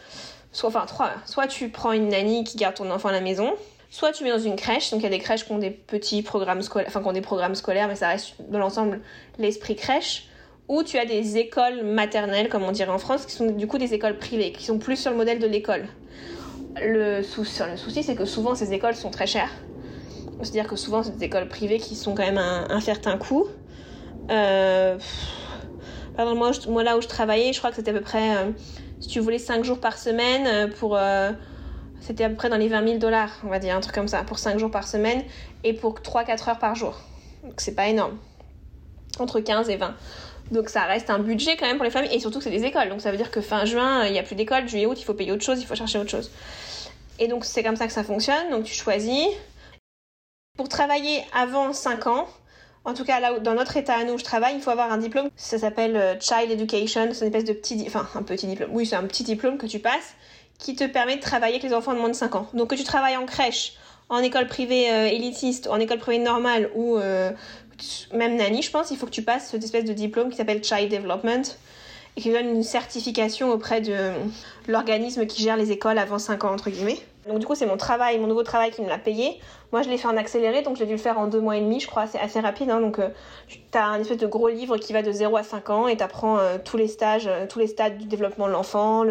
soit, enfin trois, soit tu prends une nanny qui garde ton enfant à la maison, soit tu mets dans une crèche, donc il y a des crèches qui ont des petits programmes scolaires, enfin qui ont des programmes scolaires, mais ça reste dans l'ensemble l'esprit crèche, ou tu as des écoles maternelles, comme on dirait en France, qui sont du coup des écoles privées, qui sont plus sur le modèle de l'école. Le, souci, c'est que souvent ces écoles sont très chères. C'est-à-dire que souvent c'est des écoles privées qui sont quand même un, un certain coût. Euh, pardon, moi, moi, là où je travaillais, je crois que c'était à peu près euh, si tu voulais 5 jours par semaine euh, pour euh, c'était à peu près dans les 20 000 dollars, on va dire, un truc comme ça, pour 5 jours par semaine et pour 3-4 heures par jour. Donc c'est pas énorme. Entre 15 et 20. Donc ça reste un budget quand même pour les familles et surtout que c'est des écoles. Donc ça veut dire que fin juin, il n'y a plus d'école, juillet, août, il faut payer autre chose, il faut chercher autre chose. Et donc c'est comme ça que ça fonctionne. Donc tu choisis. Pour travailler avant 5 ans, en tout cas, là dans notre état à nous, je travaille, il faut avoir un diplôme. Ça s'appelle euh, Child Education. C'est une espèce de petit, enfin un petit diplôme. Oui, c'est un petit diplôme que tu passes qui te permet de travailler avec les enfants de moins de 5 ans. Donc que tu travailles en crèche, en école privée euh, élitiste, en école privée normale ou euh, même nanny, je pense, il faut que tu passes cette espèce de diplôme qui s'appelle Child Development et qui donne une certification auprès de l'organisme qui gère les écoles avant 5 ans, entre guillemets. Donc du coup, c'est mon travail, mon nouveau travail qui me l'a payé. Moi, je l'ai fait en accéléré, donc j'ai dû le faire en deux mois et demi, je crois, c'est assez rapide. Hein. donc, euh, tu as un espèce de gros livre qui va de 0 à 5 ans et tu apprends euh, tous les stages, euh, tous les stades du développement de l'enfant.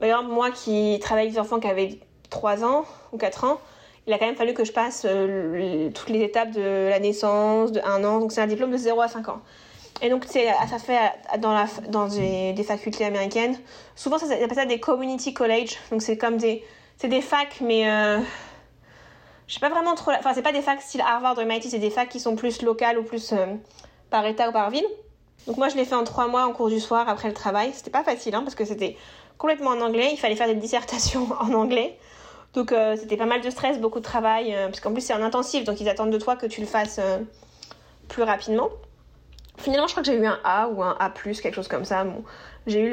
Exemple, moi qui travaille avec des enfants qui avaient 3 ans ou 4 ans, il a quand même fallu que je passe toutes les étapes de la naissance, de 1 an. Donc, c'est un diplôme de 0 à 5 ans. Et donc, ça fait dans, la, des, des facultés américaines. Souvent, ça, ça appelle ça des community college. Donc, c'est comme des c'est des facs, mais euh, je sais pas vraiment trop. Enfin, c'est pas des facs style Harvard ou MIT, c'est des facs qui sont plus locales ou plus euh, par état ou par ville. Donc moi, je l'ai fait en trois mois en cours du soir après le travail. C'était pas facile, hein, parce que c'était complètement en anglais. Il fallait faire des dissertations en anglais. Donc euh, c'était pas mal de stress, beaucoup de travail, parce qu'en plus c'est en intensif, donc ils attendent de toi que tu le fasses plus rapidement. Finalement, je crois que j'ai eu un A ou un A+, quelque chose comme ça. J'ai eu,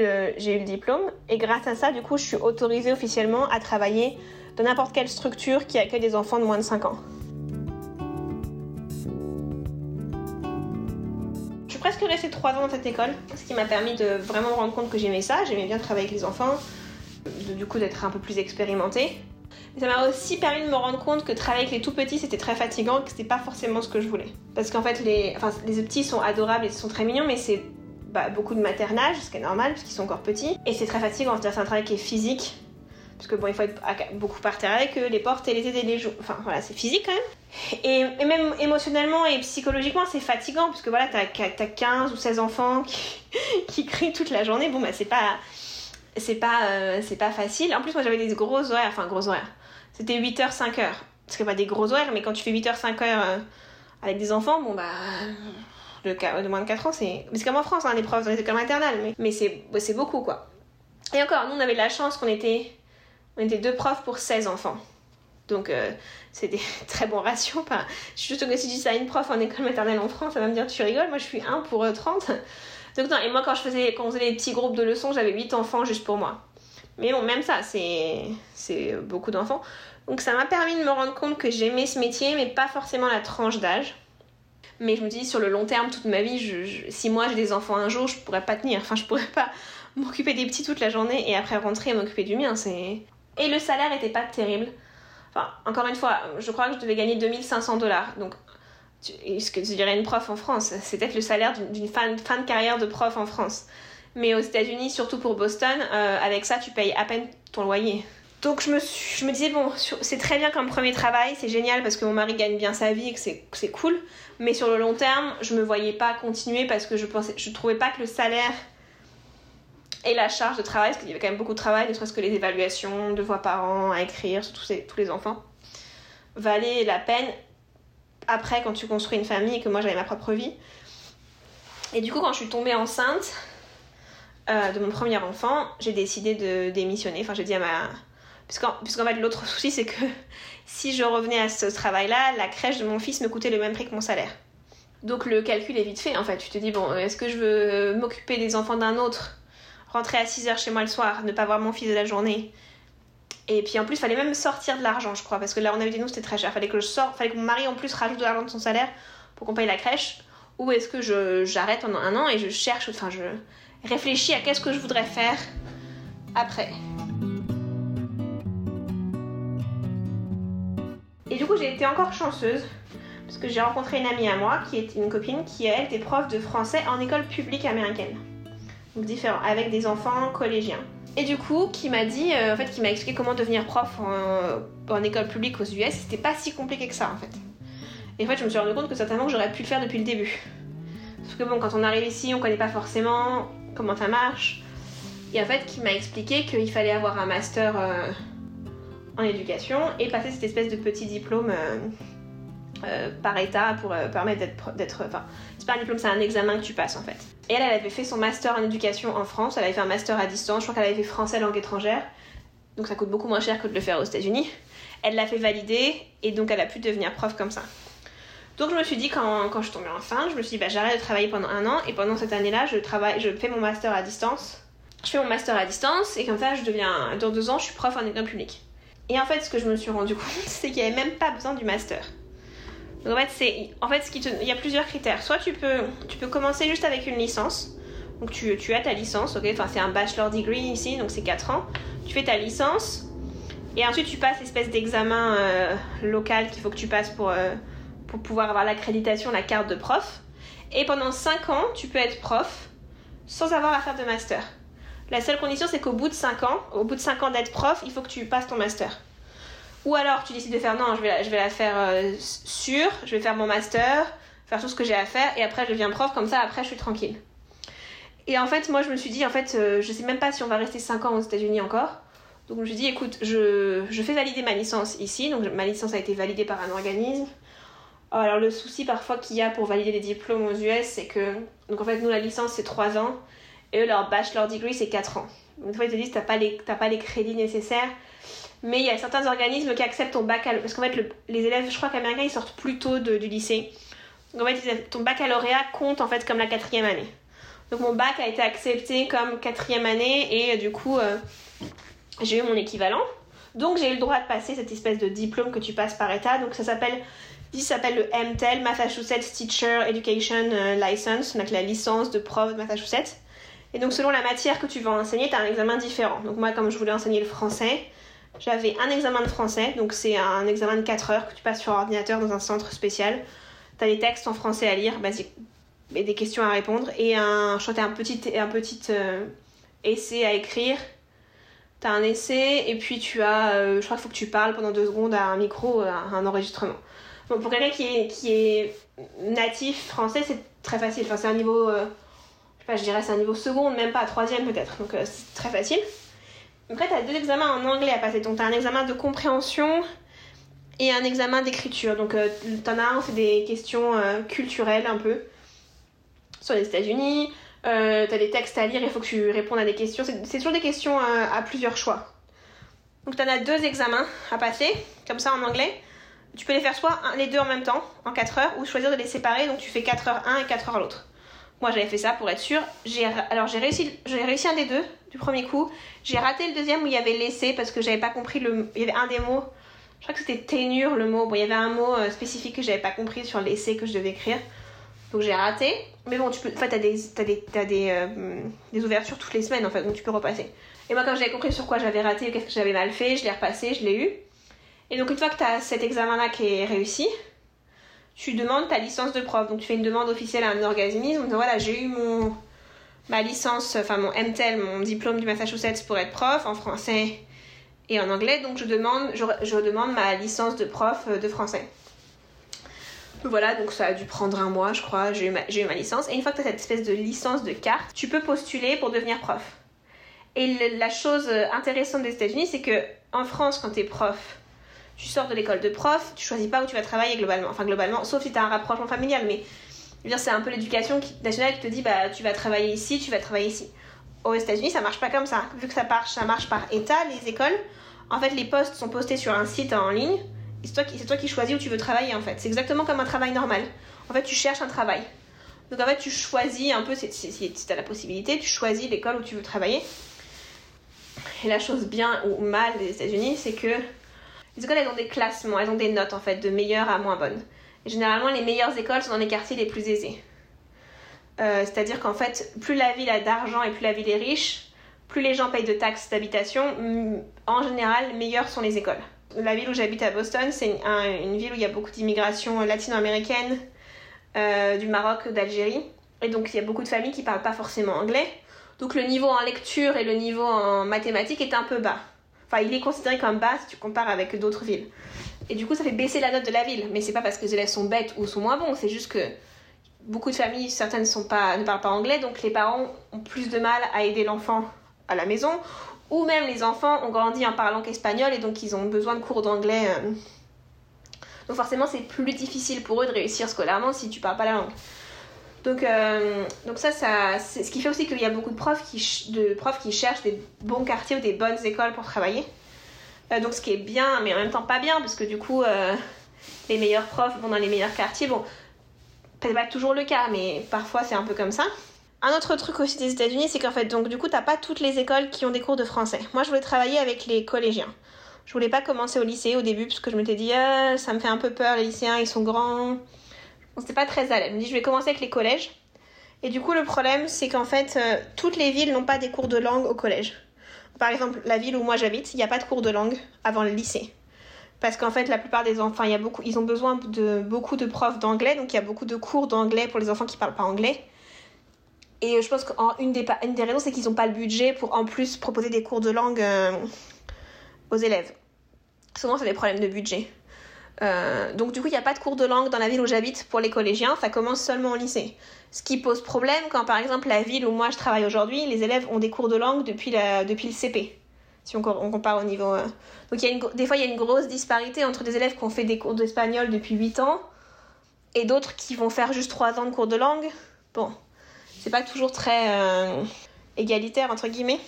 le, diplôme. Et grâce à ça, du coup, je suis autorisée officiellement à travailler dans n'importe quelle structure qui accueille des enfants de moins de 5 ans. Je suis presque restée 3 ans dans cette école, ce qui m'a permis de vraiment me rendre compte que j'aimais ça. J'aimais bien travailler avec les enfants, du coup d'être un peu plus expérimentée. Mais ça m'a aussi permis de me rendre compte que travailler avec les tout petits c'était très fatigant et que c'était pas forcément ce que je voulais. Parce qu'en fait, les, les petits sont adorables et sont très mignons, mais c'est bah, beaucoup de maternage, ce qui est normal parce qu'ils sont encore petits. Et c'est très fatigant, c'est un travail qui est physique. Parce que bon, il faut être beaucoup par terre avec les porter, les aider, les jouer. Enfin voilà, c'est physique quand même. Et, et, même émotionnellement et psychologiquement, c'est fatigant parce que voilà, t'as as 15 ou 16 enfants qui, qui crient toute la journée. Bon, bah c'est pas. C'est pas, euh, c'est pas facile. En plus, moi j'avais des gros horaires, enfin gros horaires. C'était 8h, 5h. Parce que pas des gros horaires, mais quand tu fais 8h, 5h euh, avec des enfants, bon bah. De, de moins de 4 ans, c'est. C'est comme en France, hein, les profs dans les écoles maternelles, mais, c'est beaucoup quoi. Et encore, nous on avait de la chance qu'on était on était deux profs pour 16 enfants. Donc euh, c'est très bons ratios. Enfin, je suis juste que si je dis ça à une prof en école maternelle en France, elle va me dire tu rigoles, moi je suis 1 pour 30. Euh, Donc non, et moi quand je faisais, quand on faisait des petits groupes de leçons, j'avais 8 enfants juste pour moi. Mais bon, même ça, c'est beaucoup d'enfants. Donc ça m'a permis de me rendre compte que j'aimais ce métier, mais pas forcément la tranche d'âge. Mais je me dis, sur le long terme, toute ma vie, je, si moi j'ai des enfants un jour, je pourrais pas tenir. Enfin, je pourrais pas m'occuper des petits toute la journée et après rentrer et m'occuper du mien. C'est... Et le salaire était pas terrible. Enfin, encore une fois, je crois que je devais gagner 2500 dollars. Donc, ce que tu dirais une prof en France, c'est peut-être le salaire d'une fin, fin, de carrière de prof en France. Mais aux États-Unis, surtout pour Boston, euh, avec ça, tu payes à peine ton loyer. Donc je me, je me disais, bon, c'est très bien comme premier travail, c'est génial parce que mon mari gagne bien sa vie et que c'est cool. Mais sur le long terme, je me voyais pas continuer parce que je pensais, je trouvais pas que le salaire et la charge de travail, parce qu'il y avait quand même beaucoup de travail, ne serait-ce que les évaluations, deux fois par an à écrire sur tous, tous les enfants, valait la peine après quand tu construis une famille et que moi j'avais ma propre vie. Et du coup, quand je suis tombée enceinte euh, de mon premier enfant, j'ai décidé de démissionner. Enfin, j'ai dit à ma. Puisqu'en, puisqu'en fait, l'autre souci, c'est que si je revenais à ce travail-là, la crèche de mon fils me coûtait le même prix que mon salaire. Donc le calcul est vite fait en fait. Tu te dis, bon, est-ce que je veux m'occuper des enfants d'un autre rentrer à 6h chez moi le soir, ne pas voir mon fils de la journée? Et puis en plus, il fallait même sortir de l'argent, je crois, parce que là, on avait dit nous, c'était très cher. Fallait que je sorte, fallait que mon mari en plus rajoute de l'argent de son salaire pour qu'on paye la crèche. Ou est-ce que j'arrête pendant un an et je cherche, enfin, je réfléchis à qu'est-ce que je voudrais faire après. Coup, j'ai été encore chanceuse parce que j'ai rencontré une amie à moi qui est une copine qui, elle, était prof de français en école publique américaine donc différents, avec des enfants collégiens. Et du coup, qui m'a dit, euh, en fait, qui m'a expliqué comment devenir prof en, en, école publique aux US, c'était pas si compliqué que ça, en fait. Et en fait, je me suis rendu compte que certainement j'aurais pu le faire depuis le début. Parce que bon, quand on arrive ici, on connaît pas forcément comment ça marche. Et en fait, qui m'a expliqué qu'il fallait avoir un master euh, en éducation et passer cette espèce de petit diplôme euh, euh, par état pour euh, permettre d'être. Enfin, c'est pas un diplôme, c'est un examen que tu passes en fait. Et elle, elle avait fait son master en éducation en France, elle avait fait un master à distance, je crois qu'elle avait fait français langue étrangère, donc ça coûte beaucoup moins cher que de le faire aux États-Unis. Elle l'a fait valider et donc elle a pu devenir prof comme ça. Donc je me suis dit quand, je tombais enceinte, je me suis dit bah, j'arrête de travailler pendant un an et pendant cette année-là, je travaille, je fais mon master à distance. Je fais mon master à distance et comme ça, je deviens dans deux ans, je suis prof en école publique. Et en fait, ce que je me suis rendu compte, c'est qu'il n'y avait même pas besoin du master. Donc en fait, c'est, en fait ce qui il y a plusieurs critères. Soit tu peux, tu peux commencer juste avec une licence. Donc tu, as ta licence, Enfin, c'est un bachelor degree ici, donc c'est 4 ans. Tu fais ta licence. Et ensuite, tu passes l'espèce d'examen euh, local qu'il faut que tu passes pour, euh, pour pouvoir avoir l'accréditation, la carte de prof. Et pendant 5 ans, tu peux être prof sans avoir à faire de master. La seule condition, c'est qu'au bout de 5 ans, au bout de 5 ans d'être prof, il faut que tu passes ton master. Ou alors tu décides de faire non, je vais la, faire euh, sûre, je vais faire mon master, faire tout ce que j'ai à faire et après je deviens prof, comme ça après je suis tranquille. Et en fait, moi je me suis dit, en fait, euh, je sais même pas si on va rester 5 ans aux États-Unis encore. Donc je me suis dit, écoute, je, je fais valider ma licence ici, donc ma licence a été validée par un organisme. Alors le souci parfois qu'il y a pour valider les diplômes aux US, c'est que, donc en fait, nous la licence c'est 3 ans et eux leur bachelor degree c'est 4 ans. Donc fois ils te disent, t'as pas, les, pas les crédits nécessaires mais il y a certains organismes qui acceptent ton baccalauréat. Parce qu'en fait, les élèves, je crois qu'américains, ils sortent plus tôt du lycée. Donc en fait, ton baccalauréat compte en fait comme la quatrième année. Donc mon bac a été accepté comme quatrième année et du coup, euh, j'ai eu mon équivalent. Donc j'ai eu le droit de passer cette espèce de diplôme que tu passes par état. Donc ça s'appelle, ça s'appelle le MTEL, Massachusetts Teacher Education euh, License, donc la licence de prof de Massachusetts. Et donc selon la matière que tu vas enseigner, tu as un examen différent. Donc moi, comme je voulais enseigner le français, j'avais un examen de français, donc c'est un examen de 4 heures que tu passes sur ordinateur dans un centre spécial. Tu as des textes en français à lire, basique, et des questions à répondre, et un, je un petit, un petit euh, essai à écrire. Tu as un essai, et puis tu as, euh, je crois qu'il faut que tu parles pendant deux secondes à un micro, à un enregistrement. Bon, pour quelqu'un qui est, qui est natif français, c'est très facile. Enfin, c'est un niveau, euh, pas, je dirais c'est un niveau second, même pas troisième peut-être. Donc c'est très facile. Après, tu as deux examens en anglais à passer. Donc, tu as un examen de compréhension et un examen d'écriture. Donc, euh, tu en as un, c'est des questions euh, culturelles un peu sur les États-Unis. Euh, tu as des textes à lire, il faut que tu répondes à des questions. C'est toujours des questions euh, à plusieurs choix. Donc, tu en as deux examens à passer, comme ça en anglais. Tu peux les faire soit les deux en même temps, en 4 heures, ou choisir de les séparer. Donc, tu fais 4 heures un et 4 heures l'autre. Moi, j'avais fait ça pour être sûr. Alors, j'ai réussi, j'ai réussi un des deux du premier coup. J'ai raté le deuxième où il y avait l'essai parce que j'avais pas compris le. Il y avait un des mots. Je crois que c'était ténure le mot. Bon, il y avait un mot euh, spécifique que j'avais pas compris sur l'essai que je devais écrire. Donc j'ai raté. Mais bon, tu peux. En fait, t'as des, euh, des ouvertures toutes les semaines en fait, donc tu peux repasser. Et moi, quand j'avais compris sur quoi j'avais raté, qu'est-ce que j'avais mal fait, je l'ai repassé, je l'ai eu. Et donc, une fois que tu as cet examen-là qui est réussi, tu demandes ta licence de prof. Donc tu fais une demande officielle à un organisme disant voilà, j'ai eu mon ma licence, enfin mon MTEL, mon diplôme du Massachusetts pour être prof en français et en anglais, donc je demande, je, demande ma licence de prof de français. Voilà, donc ça a dû prendre un mois, je crois, j'ai eu, ma, eu ma licence. Et une fois que tu as cette espèce de licence de carte, tu peux postuler pour devenir prof. Et la chose intéressante des États-Unis, c'est que en France, quand tu es prof, tu sors de l'école de prof, tu choisis pas où tu vas travailler globalement. Enfin, globalement, sauf si tu as un rapprochement familial, mais c'est un peu l'éducation nationale qui te dit bah, tu vas travailler ici, tu vas travailler ici. Aux États-Unis, ça marche pas comme ça. Vu que ça marche, ça marche par État, les écoles, en fait, les postes sont postés sur un site en ligne. C'est toi, qui, toi qui choisis où tu veux travailler en fait. C'est exactement comme un travail normal. En fait, tu cherches un travail. Donc en fait, tu choisis un peu, si, tu as la possibilité, tu choisis l'école où tu veux travailler. Et la chose bien ou mal des États-Unis, c'est que les écoles, elles ont des classements, elles ont des notes en fait, de meilleure à moins bonne. Et généralement, les meilleures écoles sont dans les quartiers les plus aisés. Euh, c'est-à-dire qu'en fait, plus la ville a d'argent et plus la ville est riche, plus les gens payent de taxes d'habitation, mm, en général, meilleures sont les écoles. La ville où j'habite à Boston, c'est une, ville où il y a beaucoup d'immigration latino-américaine, euh, du Maroc, d'Algérie. Et donc, il y a beaucoup de familles qui parlent pas forcément anglais. Donc, le niveau en lecture et le niveau en mathématiques est un peu bas. Enfin, il est considéré comme bas si tu compares avec d'autres villes. Et du coup, ça fait baisser la note de la ville. Mais c'est pas parce que les élèves sont bêtes ou sont moins bons, c'est juste que beaucoup de familles, certaines ne parlent pas anglais, donc les parents ont plus de mal à aider l'enfant à la maison. Ou même les enfants ont grandi en parlant qu'espagnol et donc ils ont besoin de cours d'anglais. Euh. Donc forcément, c'est plus difficile pour eux de réussir scolairement si tu parles pas la langue. Donc, euh, donc ça, ça c'est ce qui fait aussi qu'il y a beaucoup de profs, qui, de profs qui cherchent des bons quartiers ou des bonnes écoles pour travailler. Euh, donc ce qui est bien, mais en même temps pas bien, parce que du coup, euh, les meilleurs profs vont dans les meilleurs quartiers. Bon, c'est pas toujours le cas, mais parfois c'est un peu comme ça. Un autre truc aussi des États-Unis, c'est qu'en fait, donc du coup, t'as pas toutes les écoles qui ont des cours de français. Moi, je voulais travailler avec les collégiens. Je voulais pas commencer au lycée au début, parce que je m'étais dit, ah, ça me fait un peu peur, les lycéens, ils sont grands on s'était pas très à l'aise. Je me dis, je vais commencer avec les collèges. Et du coup, le problème, c'est qu'en fait, euh, toutes les villes n'ont pas des cours de langue au collège. Par exemple, la ville où moi j'habite, il n'y a pas de cours de langue avant le lycée. Parce qu'en fait, la plupart des enfants, ils ont besoin de beaucoup de profs d'anglais, donc il y a beaucoup de cours d'anglais pour les enfants qui parlent pas anglais. Et je pense qu'une des, une des raisons, c'est qu'ils n'ont pas le budget pour en plus proposer des cours de langue euh, aux élèves. Souvent, c'est des problèmes de budget. Euh, donc du coup, il n'y a pas de cours de langue dans la ville où j'habite pour les collégiens, ça commence seulement au lycée. Ce qui pose problème quand par exemple la ville où moi je travaille aujourd'hui, les élèves ont des cours de langue depuis, la, depuis le CP, si on, compare au niveau... Euh. Donc a des fois il y a une grosse disparité entre des élèves qui ont fait des cours d'espagnol depuis 8 ans et d'autres qui vont faire juste 3 ans de cours de langue. Bon, c'est pas toujours très euh, égalitaire entre guillemets.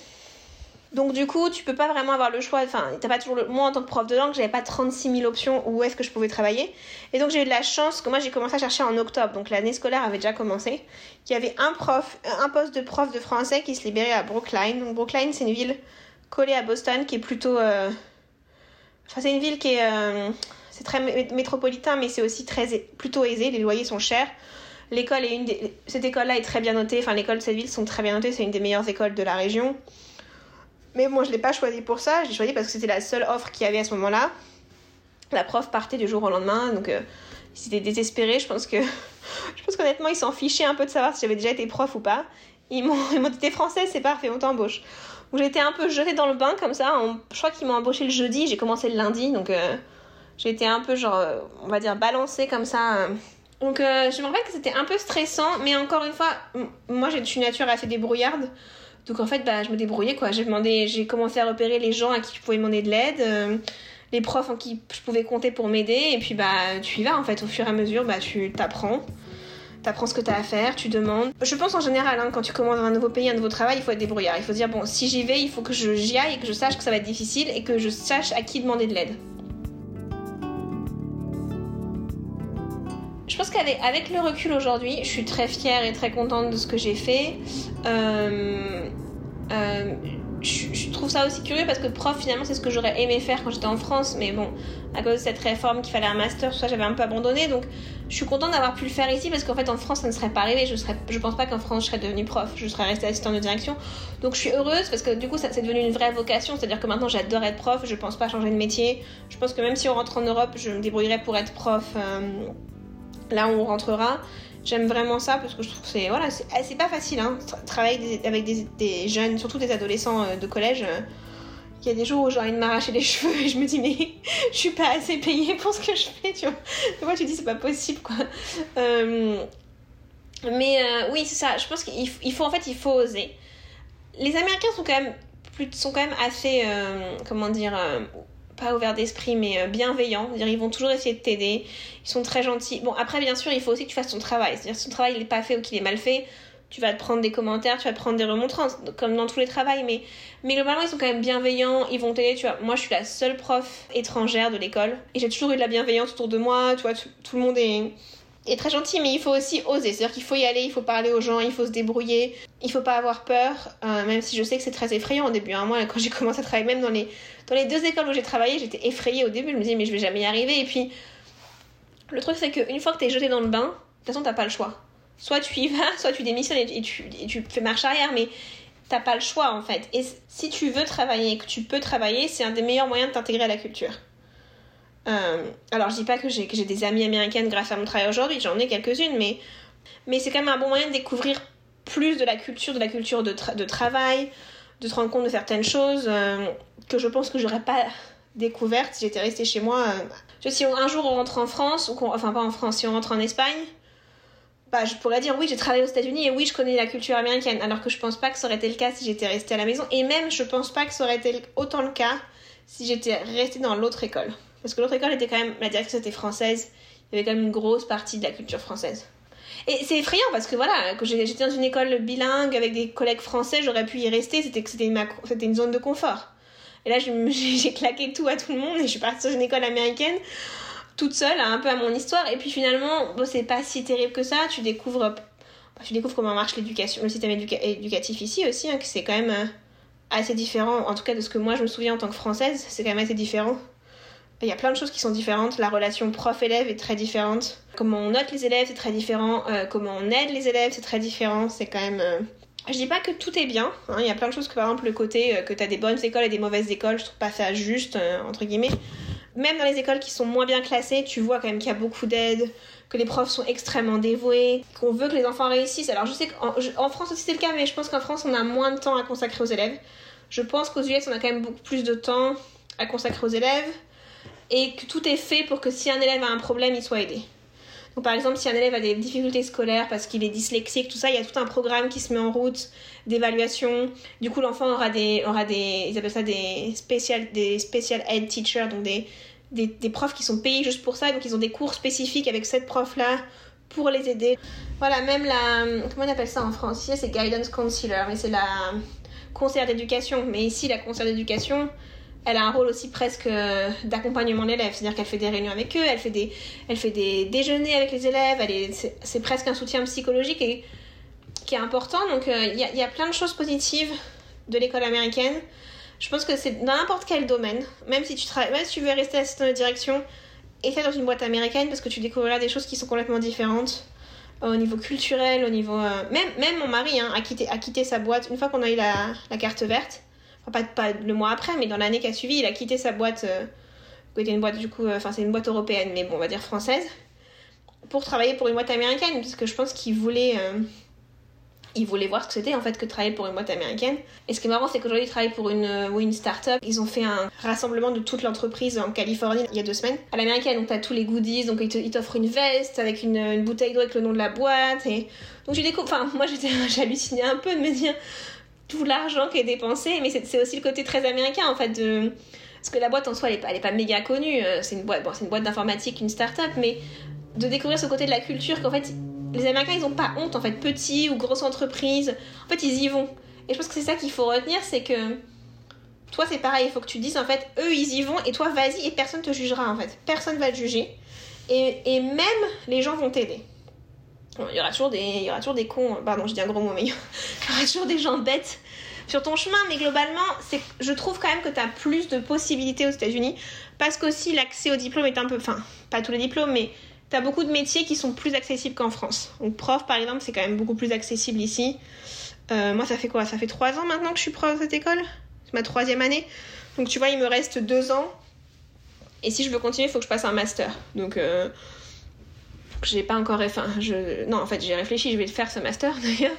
Donc du coup, tu peux pas vraiment avoir le choix. Enfin, t'as pas toujours le... moi en tant que prof de langue, j'avais pas 36 000 options où est-ce que je pouvais travailler. Et donc j'ai eu de la chance que moi j'ai commencé à chercher en octobre, donc l'année scolaire avait déjà commencé. Qu'il y avait un prof, un poste de prof de français qui se libérait à Brookline. Donc Brookline, c'est une ville collée à Boston qui est plutôt. Euh, enfin, c'est une ville qui est. Euh, c'est très métropolitain, mais c'est aussi très plutôt aisé. Les loyers sont chers. L'école est une cette école-là est très bien notée. Enfin, l'école de cette ville sont très bien notées. C'est une des meilleures écoles de la région. Mais moi, je l'ai pas choisi pour ça. J'ai choisi parce que c'était la seule offre qu'il y avait à ce moment-là. La prof partait du jour au lendemain, donc euh, ils étaient désespérés. Je pense que, je pense qu'honnêtement, ils s'en fichaient un peu de savoir si j'avais déjà été prof ou pas. Ils m'ont, ils m'ont dit t'es française, c'est parfait, on t'embauche. Donc j'étais un peu jetée dans le bain comme ça. je crois qu'ils m'ont embauché le jeudi, j'ai commencé le lundi, donc euh, été un peu genre, euh, on va dire, balancée comme ça. Donc je me rappelle que c'était un peu stressant, mais encore une fois, moi j'ai une nature assez débrouillarde. Donc en fait, bah, je me débrouillais quoi. J'ai demandé, j'ai commencé à repérer les gens à qui je pouvais demander de l'aide, euh, les profs en qui je pouvais compter pour m'aider, et puis bah tu y vas en fait. Au fur et à mesure, bah tu t'apprends, t'apprends ce que t'as à faire, tu demandes. Je pense en général, hein, quand tu commences dans un nouveau pays, un nouveau travail, il faut être débrouillard. Il faut dire bon, si j'y vais, il faut que j'y aille et que je sache que ça va être difficile et que je sache à qui demander de l'aide. Pense qu'avec le recul aujourd'hui, je suis très fière et très contente de ce que j'ai fait. Euh, euh, je, trouve ça aussi curieux parce que prof, finalement, c'est ce que j'aurais aimé faire quand j'étais en France. Mais bon, à cause de cette réforme qu'il fallait un master, j'avais un peu abandonné. Donc, je suis contente d'avoir pu le faire ici parce qu'en fait, en France, ça ne serait pas arrivé. Je, je pense pas qu'en France, je serais devenue prof. Je serais restée assistante de direction. Donc, je suis heureuse parce que du coup, ça c'est devenu une vraie vocation. C'est-à-dire que maintenant, j'adore être prof. Je pense pas changer de métier. Je pense que même si on rentre en Europe, je me débrouillerai pour être prof. Euh, là on rentrera. J'aime vraiment ça parce que je trouve que c'est voilà, c'est eh, pas facile hein, travailler avec des, jeunes, surtout des adolescents euh, de collège. Euh. Il y a des jours où j'ai envie de m'arracher les cheveux et je me dis mais je suis pas assez payée pour ce que je fais, tu vois. Fois tu dis c'est pas possible quoi. Euh, mais oui c'est ça, je pense qu'il faut en fait il faut oser. Les Américains sont quand même plus, sont quand même assez comment dire pas ouvert d'esprit, mais euh, bienveillant. Dire, ils vont toujours essayer de t'aider. Ils sont très gentils. Bon, après, bien sûr, il faut aussi que tu fasses ton travail. C'est-à-dire, si ton travail n'est pas fait ou qu'il est mal fait, tu vas te prendre des commentaires, tu vas te prendre des remontrances, comme dans tous les travails. Mais, mais globalement, ils sont quand même bienveillants. Ils vont t'aider. Tu vois, moi, je suis la seule prof étrangère de l'école. Et j'ai toujours eu de la bienveillance autour de moi. Tu vois, tout le monde est est très gentil, mais il faut aussi oser. C'est-à-dire qu'il faut y aller, il faut parler aux gens, il faut se débrouiller, il faut pas avoir peur, euh, même si je sais que c'est très effrayant au début. Hein. Moi, quand j'ai commencé à travailler, même dans les, dans les deux écoles où j'ai travaillé, j'étais effrayée au début. Je me disais, mais je vais jamais y arriver. Et puis, le truc, c'est qu'une fois que t'es jeté dans le bain, de toute façon, t'as pas le choix. Soit tu y vas, soit tu démissionnes et tu, fais marche arrière, mais t'as pas le choix en fait. Et si tu veux travailler et que tu peux travailler, c'est un des meilleurs moyens de t'intégrer à la culture. Euh, alors, je dis pas que j'ai des amies américaines grâce à mon travail aujourd'hui, j'en ai quelques-unes, mais, c'est quand même un bon moyen de découvrir plus de la culture, de la culture de, de travail, de te rendre compte de certaines choses euh, que je pense que j'aurais pas découvertes si j'étais restée chez moi. Euh. si un jour on rentre en France, ou enfin pas en France, si on rentre en Espagne, bah, je pourrais dire oui, j'ai travaillé aux États-Unis et oui, je connais la culture américaine, alors que je pense pas que ça aurait été le cas si j'étais restée à la maison, et même je pense pas que ça aurait été autant le cas si j'étais restée dans l'autre école. Parce que l'autre école était quand même, la directrice était française, il y avait quand même une grosse partie de la culture française. Et c'est effrayant parce que voilà, quand j'étais dans une école bilingue avec des collègues français, j'aurais pu y rester, c'était une zone de confort. Et là, j'ai claqué tout à tout le monde et je suis partie dans une école américaine toute seule, un peu à mon histoire. Et puis finalement, bon, c'est pas si terrible que ça. Tu découvres, bah, tu découvres comment marche l'éducation, le système éducatif ici aussi, hein, que c'est quand même euh, assez différent. En tout cas, de ce que moi je me souviens en tant que française, c'est quand même assez différent. Il y a plein de choses qui sont différentes. La relation prof-élève est très différente. Comment on note les élèves, c'est très différent. Euh, comment on aide les élèves, c'est très différent. C'est quand même. Euh, je dis pas que tout est bien. Hein. Il y a plein de choses que, par exemple, le côté euh, que tu as des bonnes écoles et des mauvaises écoles, je trouve pas ça juste, entre guillemets. Même dans les écoles qui sont moins bien classées, tu vois quand même qu'il y a beaucoup d'aide, que les profs sont extrêmement dévoués, qu'on veut que les enfants réussissent. Alors je sais qu'en en France aussi c'est le cas, mais je pense qu'en France on a moins de temps à consacrer aux élèves. Je pense qu'aux US on a quand même beaucoup plus de temps à consacrer aux élèves et que tout est fait pour que si un élève a un problème, il soit aidé. Donc par exemple, si un élève a des difficultés scolaires parce qu'il est dyslexique, tout ça, il y a tout un programme qui se met en route d'évaluation. Du coup, l'enfant aura des, aura des, ils appellent ça des special, des special ed teachers, donc des, des, des profs qui sont payés juste pour ça, donc ils ont des cours spécifiques avec cette prof-là pour les aider. Voilà, même la, comment on appelle ça en français, c'est guidance counselor, mais c'est la conseillère d'éducation. Mais ici, la conseillère d'éducation, elle a un rôle aussi presque euh, d'accompagnement de l'élève. C'est-à-dire qu'elle fait des réunions avec eux, elle fait des, elle fait des déjeuners avec les élèves, c'est presque un soutien psychologique et, qui est important. Donc euh, il y, a, plein de choses positives de l'école américaine. Je pense que c'est dans n'importe quel domaine, même si tu même si tu veux rester assistant de direction, et faire dans une boîte américaine parce que tu découvriras des choses qui sont complètement différentes au niveau culturel, au niveau. Euh, même, même mon mari hein, a, quitté, a quitté sa boîte une fois qu'on a eu la carte verte. Pas, le mois après, mais dans l'année qui a suivi, il a quitté sa boîte. Euh, était une boîte, du coup, euh, enfin, c'est une boîte européenne, mais bon, on va dire française. Pour travailler pour une boîte américaine, parce que je pense qu'il voulait. Euh, ils voulaient voir ce que c'était en fait que travailler pour une boîte américaine. Et ce qui est marrant, c'est qu'aujourd'hui, ils travaillent pour une, euh, une start-up. Ils ont fait un rassemblement de toute l'entreprise en Californie il y a deux semaines. À l'américaine, donc t'as tous les goodies, donc ils t'offrent une veste avec une, bouteille d'eau avec le nom de la boîte. Et donc tu découvres. Enfin, moi j'ai halluciné un peu de me dire tout l'argent qui est dépensé, mais c'est aussi le côté très américain en fait de. Parce que la boîte en soi, elle est pas, méga connue. Euh, c'est une boîte, bon, une boîte d'informatique, une start-up, mais de découvrir ce côté de la culture qu'en fait les Américains, ils ont pas honte, en fait, petit ou grosse entreprise. En fait, ils y vont. Et je pense que c'est ça qu'il faut retenir, c'est que toi, c'est pareil, il faut que tu dises, en fait, eux, ils y vont, et toi, vas-y, et personne te jugera, en fait. Personne va te juger. Et, et même les gens vont t'aider. Il y aura toujours des, il y aura toujours des cons, pardon, je dis un gros mot, mais il y aura toujours des gens bêtes sur ton chemin, mais globalement, c'est, je trouve quand même que tu as plus de possibilités aux États-Unis, parce qu'aussi l'accès au diplôme est un peu, enfin, pas tous les diplômes, mais T'as beaucoup de métiers qui sont plus accessibles qu'en France. Donc prof par exemple, c'est quand même beaucoup plus accessible ici. Euh, moi ça fait quoi? Ça fait trois ans maintenant que je suis prof de cette école? C'est ma troisième année. Donc tu vois, il me reste deux ans. Et si je veux continuer, il faut que je passe un master. Donc euh, j'ai pas encore enfin je non en fait j'ai réfléchi je vais faire ce master d'ailleurs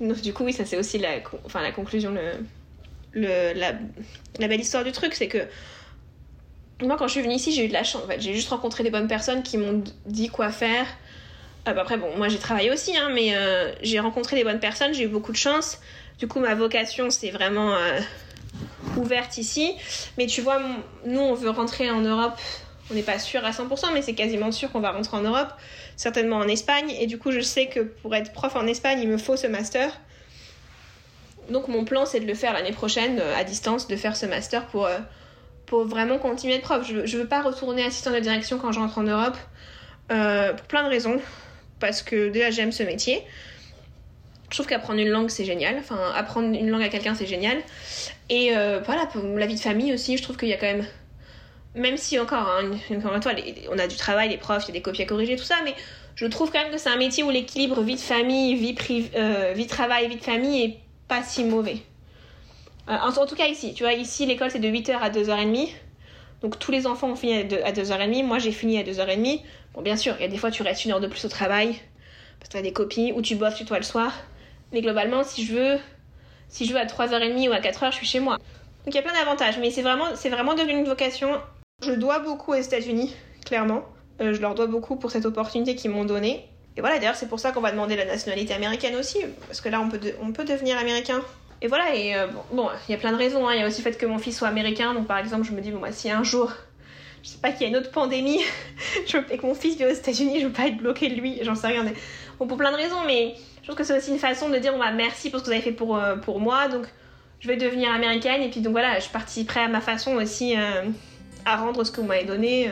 donc du coup oui ça c'est aussi la enfin la conclusion le, le la, belle histoire du truc c'est que moi, quand je suis venue ici, j'ai eu de la chance. En fait. J'ai juste rencontré des bonnes personnes qui m'ont dit quoi faire. Euh, bah, après, bon, moi j'ai travaillé aussi, hein, mais euh, j'ai rencontré des bonnes personnes, j'ai eu beaucoup de chance. Du coup, ma vocation, c'est vraiment euh, ouverte ici. Mais tu vois, nous, on veut rentrer en Europe. On n'est pas sûr à 100%, mais c'est quasiment sûr qu'on va rentrer en Europe, certainement en Espagne. Et du coup, je sais que pour être prof en Espagne, il me faut ce master. Donc, mon plan, c'est de le faire l'année prochaine, à distance, de faire ce master pour pour vraiment continuer de prof. Je, je veux pas retourner assistant de direction quand je rentre en Europe, euh, pour plein de raisons. Parce que déjà, j'aime ce métier. Je trouve qu'apprendre une langue, c'est génial. Enfin, apprendre une langue à quelqu'un, c'est génial. Et euh, voilà, pour la vie de famille aussi, je trouve qu'il y a quand même. Même si encore, hein, on a du travail, les profs, il y a des copies à corriger, tout ça, mais je trouve quand même que c'est un métier où l'équilibre vie de famille, vie, euh, de travail, vie de famille est pas si mauvais. Euh, en, tout cas ici, tu vois, ici l'école c'est de 8h à 2h30. Donc tous les enfants ont fini à 2h30. Moi j'ai fini à 2h30. Bon, bien sûr, il y a des fois tu restes une heure de plus au travail parce que tu as des copies ou tu bosses chez toi le soir. Mais globalement, si je veux, si je veux à 3h30 ou à 4h, je suis chez moi. Donc il y a plein d'avantages. Mais c'est vraiment, c'est vraiment devenu une vocation. Je dois beaucoup aux États-Unis, clairement. Euh, je leur dois beaucoup pour cette opportunité qu'ils m'ont donnée. Et voilà, d'ailleurs, c'est pour ça qu'on va demander la nationalité américaine aussi. Parce que là, on peut, devenir américain et voilà, et euh, bon, il y a plein de raisons. Hein. Il y a aussi le fait que mon fils soit américain. Donc, par exemple, je me dis, bon, si un jour, je sais pas qu'il y a une autre pandémie, je et que mon fils vit aux États-Unis, je veux pas être bloqué de lui, j'en sais rien. Bon, pour plein de raisons, mais je trouve que c'est aussi une façon de dire, bon, bah, merci pour ce que vous avez fait pour, euh, moi. Donc, je vais devenir américaine. Et puis, donc voilà, je participerai à ma façon aussi à rendre ce que vous m'avez donné.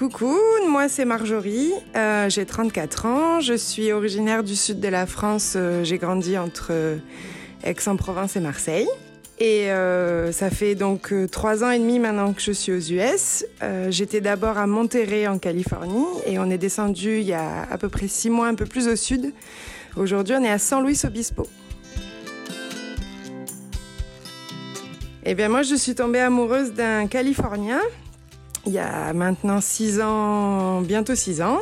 Coucou, moi c'est Marjorie, euh, j'ai 34 ans, je suis originaire du sud de la France, euh, j'ai grandi entre euh, Aix-en-Provence et Marseille. Et ça fait donc trois ans et demi maintenant que je suis aux US. J'étais d'abord à Monterrey en Californie et on est descendu il y a à peu près six mois un peu plus au sud. Aujourd'hui on est à San Luis Obispo. Eh bien moi je suis tombée amoureuse d'un Californien il y a maintenant six ans, bientôt six ans.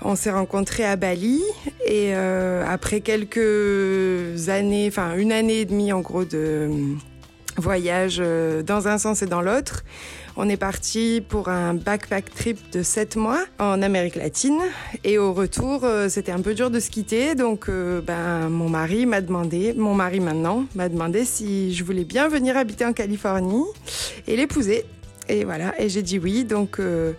On s'est rencontrés à Bali et euh, après quelques années, enfin une année et demie en gros de voyage euh, dans un sens et dans l'autre, on est parti pour un backpack trip de sept mois en Amérique latine. Et au retour, euh, c'était un peu dur de se quitter. Donc, ben, mon mari m'a demandé, mon mari maintenant, m'a demandé si je voulais bien venir habiter en Californie et l'épouser. Et voilà, et j'ai dit oui. Donc, euh,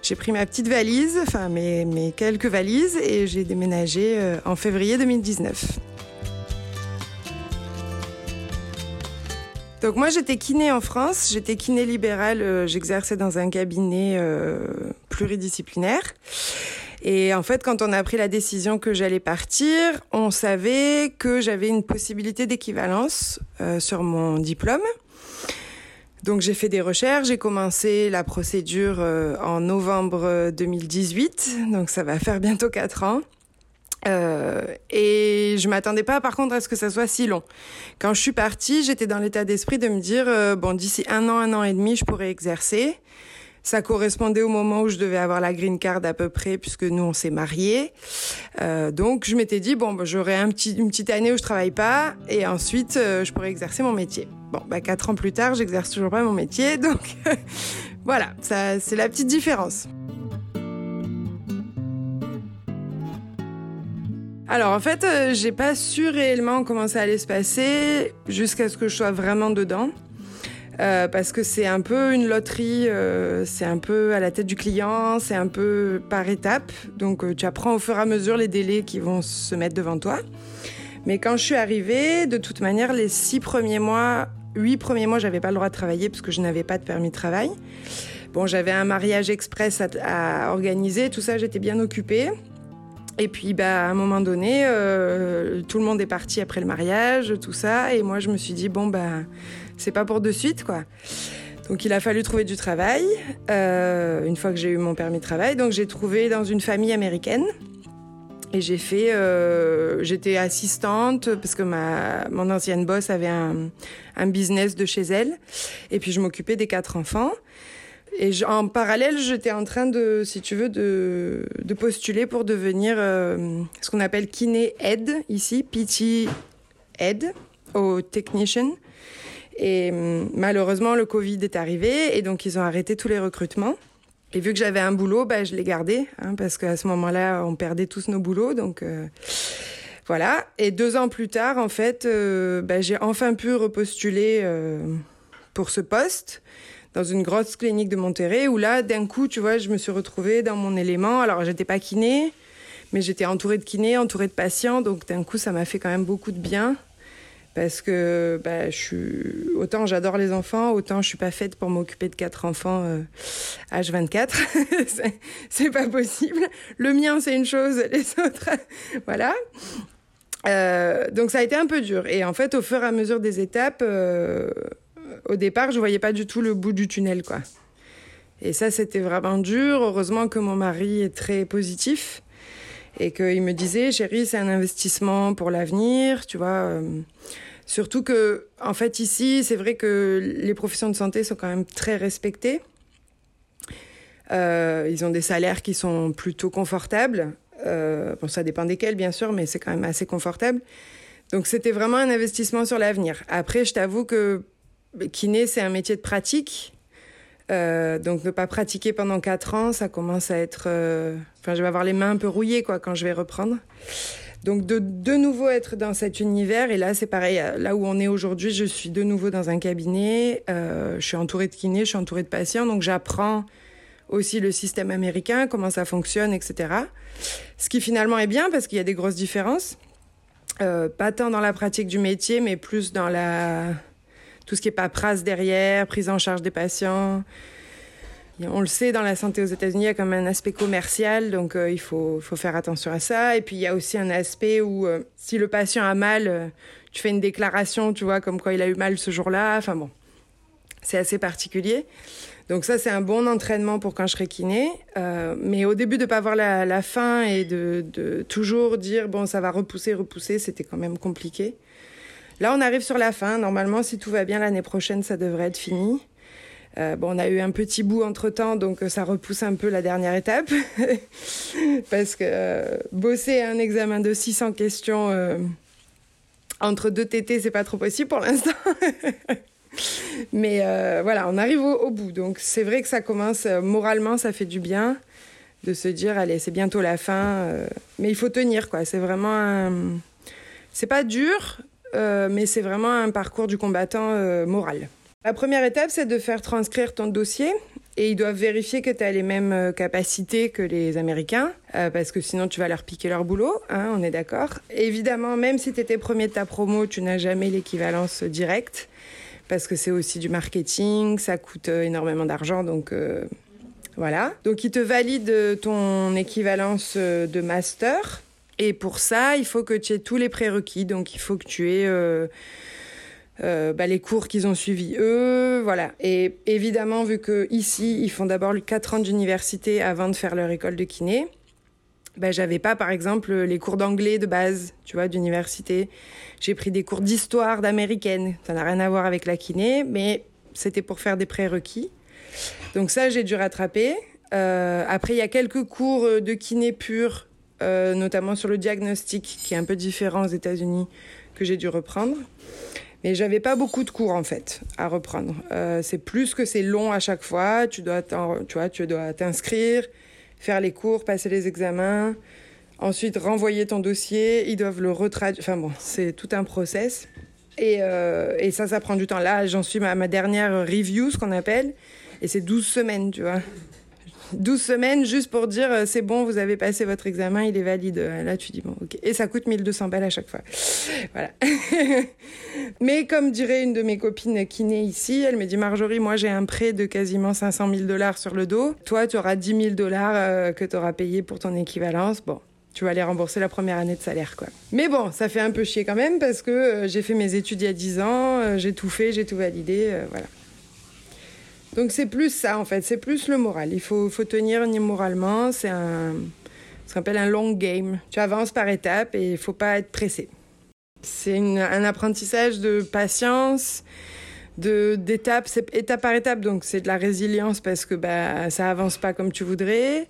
j'ai pris ma petite valise, enfin mes, mes quelques valises, et j'ai déménagé en février 2019. Donc moi j'étais kiné en France, j'étais kiné libérale, j'exerçais dans un cabinet pluridisciplinaire. Et en fait, quand on a pris la décision que j'allais partir, on savait que j'avais une possibilité d'équivalence euh, sur mon diplôme. Donc j'ai fait des recherches, j'ai commencé la procédure euh, en novembre 2018, donc ça va faire bientôt quatre ans. Euh, et je m'attendais pas, par contre, à ce que ça soit si long. Quand je suis partie, j'étais dans l'état d'esprit de me dire euh, bon, d'ici un an, un an et demi, je pourrais exercer. Ça correspondait au moment où je devais avoir la green card à peu près, puisque nous on s'est mariés. Euh, donc je m'étais dit bon, bah, j'aurai un petit, une petite année où je travaille pas, et ensuite euh, je pourrais exercer mon métier. Bon, bah, quatre ans plus tard, j'exerce toujours pas mon métier, donc voilà, ça c'est la petite différence. Alors en fait, euh, j'ai pas su réellement comment ça allait se passer jusqu'à ce que je sois vraiment dedans. Euh, parce que c'est un peu une loterie, euh, c'est un peu à la tête du client, c'est un peu par étapes. Donc euh, tu apprends au fur et à mesure les délais qui vont se mettre devant toi. Mais quand je suis arrivée, de toute manière, les six premiers mois, huit premiers mois, j'avais pas le droit de travailler parce que je n'avais pas de permis de travail. Bon, j'avais un mariage express à, à organiser, tout ça, j'étais bien occupée. Et puis, bah, à un moment donné, euh, tout le monde est parti après le mariage, tout ça. Et moi, je me suis dit, bon, bah, c'est pas pour de suite, quoi. Donc, il a fallu trouver du travail, euh, une fois que j'ai eu mon permis de travail. Donc, j'ai trouvé dans une famille américaine. Et j'ai fait, euh, j'étais assistante parce que ma, mon ancienne boss avait un, un business de chez elle. Et puis, je m'occupais des quatre enfants. Et en parallèle, j'étais en train de, si tu veux, de, postuler pour devenir euh, ce qu'on appelle kiné aide ici, PT aide au technician. Et malheureusement, le Covid est arrivé et donc ils ont arrêté tous les recrutements. Et vu que j'avais un boulot, bah, je l'ai gardé hein, parce qu'à ce moment-là, on perdait tous nos boulots. Donc euh, voilà. Et deux ans plus tard, en fait, euh, bah, j'ai enfin pu repostuler euh, pour ce poste dans une grosse clinique de Monterrey où là, d'un coup, tu vois, je me suis retrouvée dans mon élément. Alors, j'étais pas kiné, mais j'étais entourée de kinés, entourée de patients. Donc, d'un coup, ça m'a fait quand même beaucoup de bien. Parce que bah, autant j'adore les enfants, autant je suis pas faite pour m'occuper de quatre enfants euh, H24. c'est pas possible. Le mien, c'est une chose, les autres, voilà. Euh, donc ça a été un peu dur. Et en fait, au fur et à mesure des étapes, euh, au départ, je voyais pas du tout le bout du tunnel, quoi. Et ça, c'était vraiment dur. Heureusement que mon mari est très positif et qu'il me disait, chérie, c'est un investissement pour l'avenir, tu vois. Euh, surtout que, en fait, ici, c'est vrai que les professions de santé sont quand même très respectées. Euh, ils ont des salaires qui sont plutôt confortables. Euh, bon, ça dépend desquels, bien sûr, mais c'est quand même assez confortable. Donc, c'était vraiment un investissement sur l'avenir. Après, je t'avoue que kiné, c'est un métier de pratique. Euh, donc ne pas pratiquer pendant quatre ans, ça commence à être... euh, Enfin, je vais avoir les mains un peu rouillées quoi quand je vais reprendre. Donc de de nouveau être dans cet univers et là c'est pareil. Là où on est aujourd'hui, je suis de nouveau dans un cabinet. Euh, je suis entourée de kinés, je suis entourée de patients, donc j'apprends aussi le système américain, comment ça fonctionne, etc. Ce qui finalement est bien parce qu'il y a des grosses différences. Euh, pas tant dans la pratique du métier, mais plus dans la tout ce qui est paperasse derrière, prise en charge des patients. On le sait, dans la santé aux États-Unis, il y a même un aspect commercial, donc euh, il faut, faire attention à ça. Et puis il y a aussi un aspect où euh, si le patient a mal, euh, tu fais une déclaration, tu vois, comme quoi il a eu mal ce jour-là. Enfin bon, c'est assez particulier. Donc ça, c'est un bon entraînement pour quand je serai kiné. Mais au début, de pas voir la, la fin et de toujours dire, bon, ça va repousser, repousser, c'était quand même compliqué. Là, on arrive sur la fin. Normalement, si tout va bien, l'année prochaine, ça devrait être fini. Euh, bon, on a eu un petit bout entre temps, donc euh, ça repousse un peu la dernière étape. Parce que euh, bosser un examen de 600 questions entre deux TT, c'est pas trop possible pour l'instant. Mais voilà, on arrive au, au bout. Donc c'est vrai que ça commence, moralement, ça fait du bien de se dire, allez, c'est bientôt la fin. mais il faut tenir, quoi. C'est vraiment un... C'est pas dur, mais c'est vraiment un parcours du combattant euh, moral. La première étape, c'est de faire transcrire ton dossier Et ils doivent vérifier que tu as les mêmes euh, capacités que les Américains, euh, parce que sinon tu vas leur piquer leur boulot, hein, on est d'accord. Évidemment, même si tu étais premier de ta promo, tu n'as jamais l'équivalence directe, parce que c'est aussi du marketing, ça coûte euh, énormément d'argent, donc voilà. Donc ils te valident ton équivalence de master, et pour ça, il faut que tu aies tous les prérequis, donc il faut que tu aies... Euh, bah, les cours qu'ils ont suivis eux, voilà. Et évidemment, vu que ici, ils font d'abord 4 ans d'université avant de faire leur école de kiné, bah, j'avais pas, par exemple, les cours d'anglais de base, tu vois, d'université. J'ai pris des cours d'histoire d'américaine. Ça n'a rien à voir avec la kiné, mais c'était pour faire des prérequis. Donc ça, j'ai dû rattraper. Euh, après, il y a quelques cours de kiné pur, euh, notamment sur le diagnostic, qui est un peu différent aux États-Unis, que j'ai dû reprendre. Mais j'avais pas beaucoup de cours en fait à reprendre. Euh, c'est plus que c'est long à chaque fois. Tu dois, tu vois, tu dois t'inscrire, faire les cours, passer les examens, ensuite renvoyer ton dossier. Ils doivent le retraduire. Enfin bon, c'est tout un process. Et, euh, et, ça, ça prend du temps. Là, j'en suis à ma dernière review, ce qu'on appelle, et c'est 12 semaines, tu vois. 12 semaines juste pour dire euh, c'est bon, vous avez passé votre examen, il est valide. Là, tu dis bon, ok. Et ça coûte 1200 balles à chaque fois. Voilà. Mais comme dirait une de mes copines kiné ici, elle me dit Marjorie, moi j'ai un prêt de quasiment 500 000 dollars sur le dos. Toi, tu auras 10 000 dollars euh, que tu auras payé pour ton équivalence. Bon, tu vas aller rembourser la première année de salaire, quoi. Mais bon, ça fait un peu chier quand même parce que euh, j'ai fait mes études il y a 10 ans, j'ai tout fait, j'ai tout validé, voilà. Donc c'est plus ça en fait, c'est plus le moral. Il faut, faut tenir moralement, c'est ce qu'on appelle un long game. Tu avances par étapes et il faut pas être pressé. C'est un apprentissage de patience, de d'étape, c'est étape par étape, donc c'est de la résilience parce que bah ça avance pas comme tu voudrais.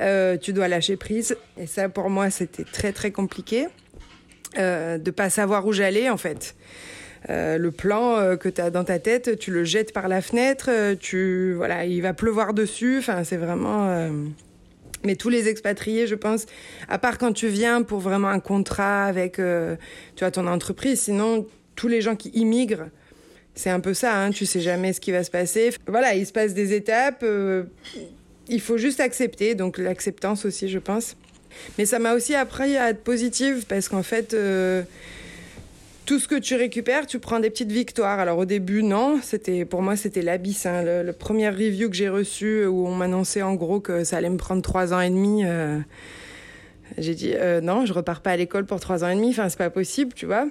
Euh, tu dois lâcher prise et ça pour moi c'était très très compliqué euh, de pas savoir où j'allais en fait. Euh, le plan euh, que tu as dans ta tête, tu le jettes par la fenêtre, euh, tu voilà, il va pleuvoir dessus. Enfin, c'est vraiment. Mais tous les expatriés, je pense, à part quand tu viens pour vraiment un contrat avec, tu vois, ton entreprise, sinon tous les gens qui immigrent, c'est un peu ça. Hein, tu sais jamais ce qui va se passer. Voilà, il se passe des étapes. il faut juste accepter. Donc l'acceptance aussi, je pense. Mais ça m'a aussi appris à être positive parce qu'en fait tout ce que tu récupères, tu prends des petites victoires. Alors au début, non, c'était pour moi c'était l'abysse. Hein. Le, premier review que j'ai reçu où on m'annonçait en gros que ça allait me prendre trois ans et demi. Euh, j'ai dit euh, non, je repars pas à l'école pour trois ans et demi. Enfin, c'est pas possible, tu vois.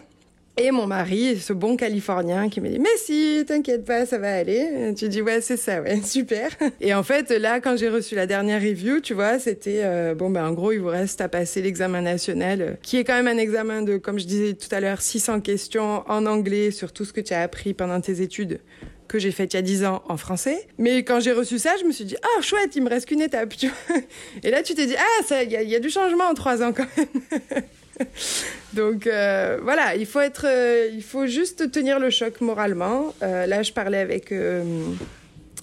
Et mon mari, ce bon Californien qui me dit mais si, t'inquiète pas, ça va aller. tu dis ouais c'est ça, ouais super. Et en fait là, quand j'ai reçu la dernière review, tu vois, c'était euh, bon ben en gros il vous reste à passer l'examen national, euh, qui est quand même un examen de, comme je disais tout à l'heure, 600 questions en anglais sur tout ce que tu as appris pendant tes études que j'ai fait il y a 10 ans en français. Mais quand j'ai reçu ça, je me suis dit, ah, chouette, il me reste qu'une étape, tu vois. Et là, tu t'es dit, ah, il y, y, a du changement en 3 ans quand même. Donc euh, voilà, il faut être, euh, il faut juste tenir le choc moralement. Euh, là, je parlais avec une,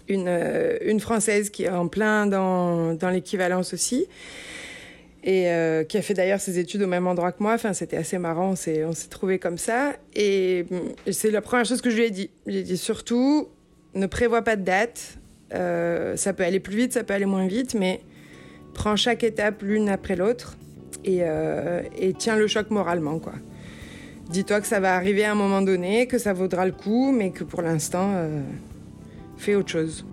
une française qui est en plein dans, dans l'équivalence aussi et qui a fait d'ailleurs ses études au même endroit que moi. Enfin, c'était assez marrant, on s'est, on s'est trouvé comme ça. Et c'est la première chose que je lui ai dit. J'ai dit surtout, ne prévois pas de date. ça peut aller plus vite, ça peut aller moins vite, mais prends chaque étape l'une après l'autre euh, et, tiens le choc moralement, quoi. Dis-toi que ça va arriver à un moment donné, que ça vaudra le coup, mais que pour l'instant, euh, fais autre chose.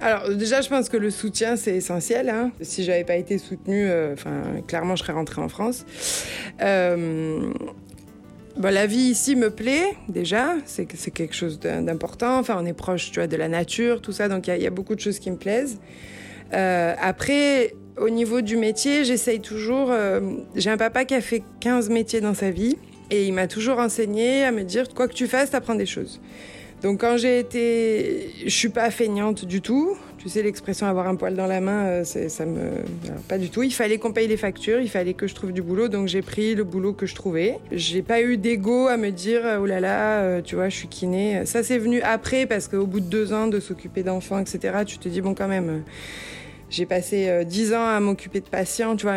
Alors déjà, je pense que le soutien, c'est essentiel. Hein. Si j'avais pas été soutenue, euh, clairement, je serais rentrée en France. la vie ici me plaît déjà, c'est quelque chose d'important. Enfin, on est proche, tu vois, de la nature, tout ça, donc il y, a beaucoup de choses qui me plaisent. Euh, après, au niveau du métier, j'essaye toujours. Euh, j'ai un papa qui a fait 15 métiers dans sa vie et il m'a toujours enseigné à me dire quoi que tu fasses, t'apprends des choses. Donc quand j'ai été, je suis pas feignante du tout. Tu sais l'expression avoir un poil dans la main, euh, ça me, pas du tout. Il fallait qu'on paye les factures, il fallait que je trouve du boulot, donc j'ai pris le boulot que je trouvais. J'ai pas eu d'ego à me dire oh là là, tu vois, je suis kiné. Ça c'est venu après parce qu'au bout de deux ans de s'occuper d'enfants, etc. Tu te dis bon quand même j'ai passé euh, dix ans à m'occuper de patients, tu vois.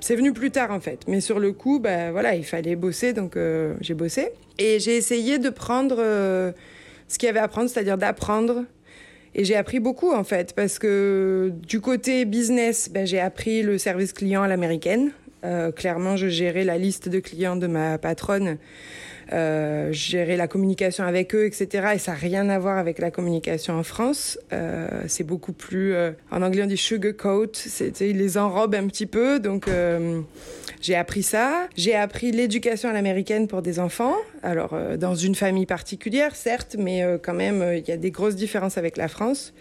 C'est venu plus tard en fait. Mais sur le coup, bah, voilà, il fallait bosser, donc euh, j'ai bossé. Et j'ai essayé de prendre euh, ce qu'il y avait à apprendre, c'est-à-dire d'apprendre. Et j'ai appris beaucoup en fait, parce que du côté business, ben, j'ai appris le service client à l'américaine. Euh, clairement, je gérais la liste de clients de ma patronne euh, gérer la communication avec eux, etc. Et ça n'a rien à voir avec la communication en France. Euh, c'est beaucoup plus, euh, en anglais on dit sugarcoat, ils les enrobent un petit peu. Donc euh, j'ai appris ça. J'ai appris l'éducation à l'américaine pour des enfants. Alors euh, dans une famille particulière, certes, mais quand même il y a des grosses différences avec la France.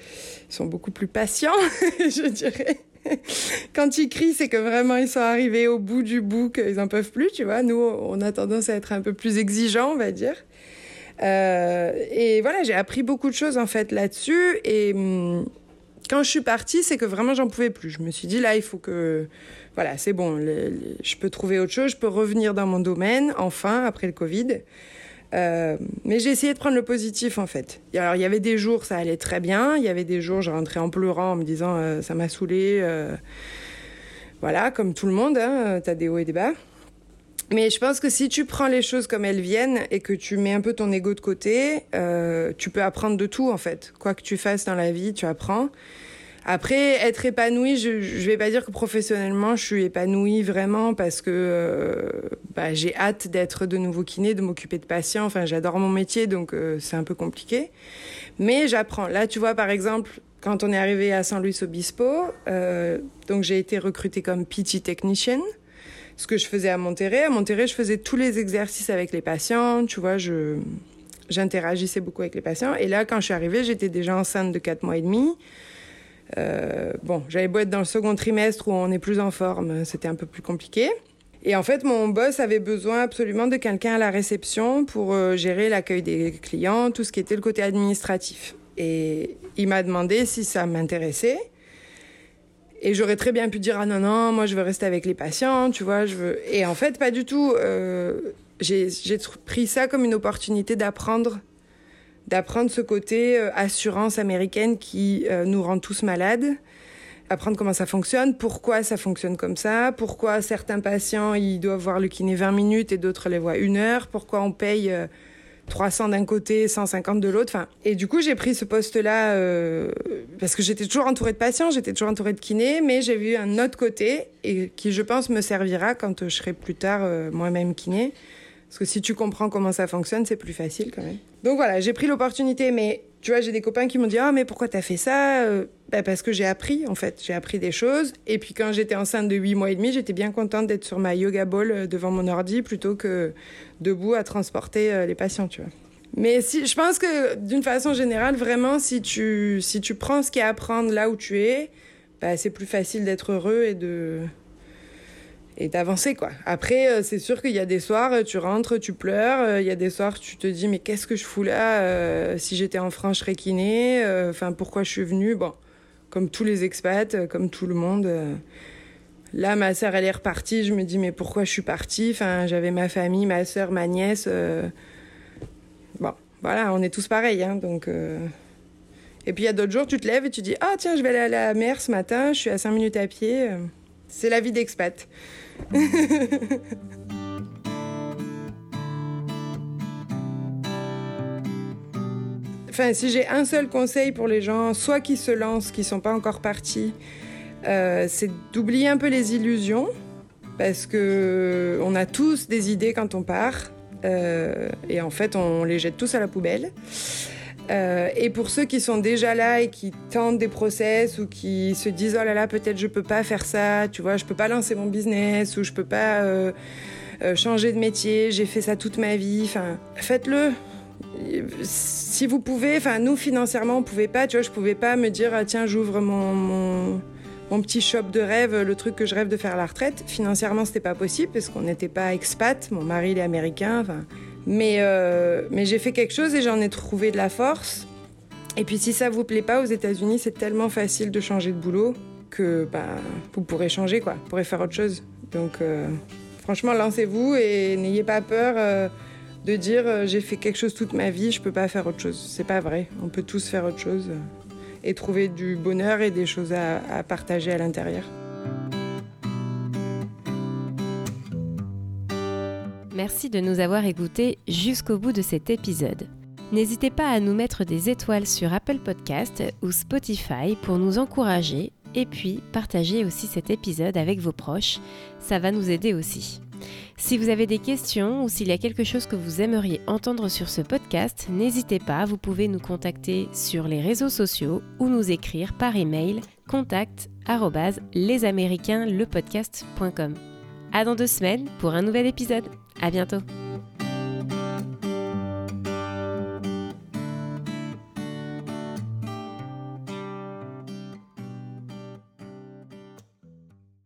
Ils sont beaucoup plus patients, je dirais. quand ils crient, c'est que vraiment ils sont arrivés au bout du bout, qu'ils en peuvent plus, tu vois. Nous, on a tendance à être un peu plus exigeants, on va dire. Euh, et voilà, j'ai appris beaucoup de choses en fait là-dessus. Et hum, quand je suis partie, c'est que vraiment j'en pouvais plus. Je me suis dit là, il faut que, voilà, c'est bon, je peux trouver autre chose, je peux revenir dans mon domaine, enfin après le Covid. Euh, mais j'ai essayé de prendre le positif en fait. Alors il y avait des jours ça allait très bien, il y avait des jours je rentrais en pleurant en me disant euh, ça m'a saoulé. Euh... Voilà, comme tout le monde, hein, t'as des hauts et des bas. Mais je pense que si tu prends les choses comme elles viennent et que tu mets un peu ton ego de côté, tu peux apprendre de tout en fait. Quoi que tu fasses dans la vie, tu apprends. Après, être épanouie, je, je vais pas dire que professionnellement, je suis épanouie vraiment parce que euh, bah, j'ai hâte d'être de nouveau kiné, de m'occuper de patients. Enfin, j'adore mon métier, donc euh, c'est un peu compliqué. Mais j'apprends. Là, tu vois, par exemple, quand on est arrivé à San Luis Obispo, euh, donc j'ai été recrutée comme PT technician. Ce que je faisais à Monterrey. À Monterrey, je faisais tous les exercices avec les patients. Tu vois, je j'interagissais beaucoup avec les patients. Et là, quand je suis arrivée, j'étais déjà enceinte de 4 mois et demi. Euh, bon, j'avais beau être dans le second trimestre où on est plus en forme, c'était un peu plus compliqué. Et en fait, mon boss avait besoin absolument de quelqu'un à la réception pour euh, gérer l'accueil des clients, tout ce qui était le côté administratif. Et il m'a demandé si ça m'intéressait. Et j'aurais très bien pu dire ah non non, moi je veux rester avec les patients, tu vois, je veux. Et en fait, pas du tout. Euh, j'ai pris ça comme une opportunité d'apprendre d'apprendre ce côté euh, assurance américaine qui euh, nous rend tous malades, apprendre comment ça fonctionne, pourquoi ça fonctionne comme ça, pourquoi certains patients ils doivent voir le kiné 20 minutes et d'autres les voient une heure, pourquoi on paye euh, 300 d'un côté, 150 de l'autre. Enfin, et du coup, j'ai pris ce poste-là euh, parce que j'étais toujours entourée de patients, j'étais toujours entourée de kinés, mais j'ai vu un autre côté et qui, je pense, me servira quand je serai plus tard euh, moi-même kiné. Parce que si tu comprends comment ça fonctionne, c'est plus facile quand même. Donc voilà, j'ai pris l'opportunité, mais tu vois, j'ai des copains qui m'ont dit Ah, mais pourquoi t'as fait ça bah, Parce que j'ai appris, en fait. J'ai appris des choses. Et puis quand j'étais enceinte de 8 mois et demi, j'étais bien contente d'être sur ma yoga ball devant mon ordi plutôt que debout à transporter les patients, tu vois. Mais si, je pense que d'une façon générale, vraiment, si tu, si tu prends ce qu'il y a à apprendre là où tu es, bah, c'est plus facile d'être heureux et de et d'avancer quoi. Après c'est sûr qu'il y a des soirs tu rentres, tu pleures, il y a des soirs tu te dis mais qu'est-ce que je fous là euh, si j'étais en France je serais kiné, enfin pourquoi je suis venue? Bon comme tous les expats, comme tout le monde Là ma sœur elle est repartie, je me dis mais pourquoi je suis partie? Enfin j'avais ma famille, ma sœur, ma nièce euh... bon, voilà, on est tous pareils hein, donc euh... Et puis il y a d'autres jours, tu te lèves et tu dis Ah, tiens, je vais aller à la mer ce matin, je suis à 5 minutes à pied. C'est la vie d'expat. enfin, si j'ai un seul conseil pour les gens, soit qui se lancent, qui sont pas encore partis, euh, c'est d'oublier un peu les illusions, parce que on a tous des idées quand on part, euh, et en fait, on les jette tous à la poubelle. Euh, et pour ceux qui sont déjà là et qui tentent des process ou qui se disent oh là là peut-être je peux pas faire ça, tu vois, je peux pas lancer mon business ou je peux pas euh, euh, changer de métier, j'ai fait ça toute ma vie, enfin faites-le. Si vous pouvez, enfin nous financièrement on pouvait pas, tu vois, je pouvais pas me dire ah, tiens j'ouvre mon, mon, mon petit shop de rêve, le truc que je rêve de faire à la retraite. Financièrement c'était pas possible parce qu'on n'était pas expat, mon mari il est américain, enfin mais, euh, mais j'ai fait quelque chose et j'en ai trouvé de la force. Et puis si ça vous plaît pas aux États-Unis, c'est tellement facile de changer de boulot que bah, vous pourrez changer, quoi. Vous pourrez faire autre chose. Donc euh, franchement, lancez-vous et n'ayez pas peur euh, de dire j'ai fait quelque chose toute ma vie, je peux pas faire autre chose. C'est pas vrai. On peut tous faire autre chose et trouver du bonheur et des choses à partager à l'intérieur. Merci de nous avoir écoutés jusqu'au bout de cet épisode. N'hésitez pas à nous mettre des étoiles sur Apple Podcast ou Spotify pour nous encourager et puis partagez aussi cet épisode avec vos proches, ça va nous aider aussi. Si vous avez des questions ou s'il y a quelque chose que vous aimeriez entendre sur ce podcast, n'hésitez pas, vous pouvez nous contacter sur les réseaux sociaux ou nous écrire par email contact lesaméricainlepodcast.com. À dans deux semaines pour un nouvel épisode. À bientôt.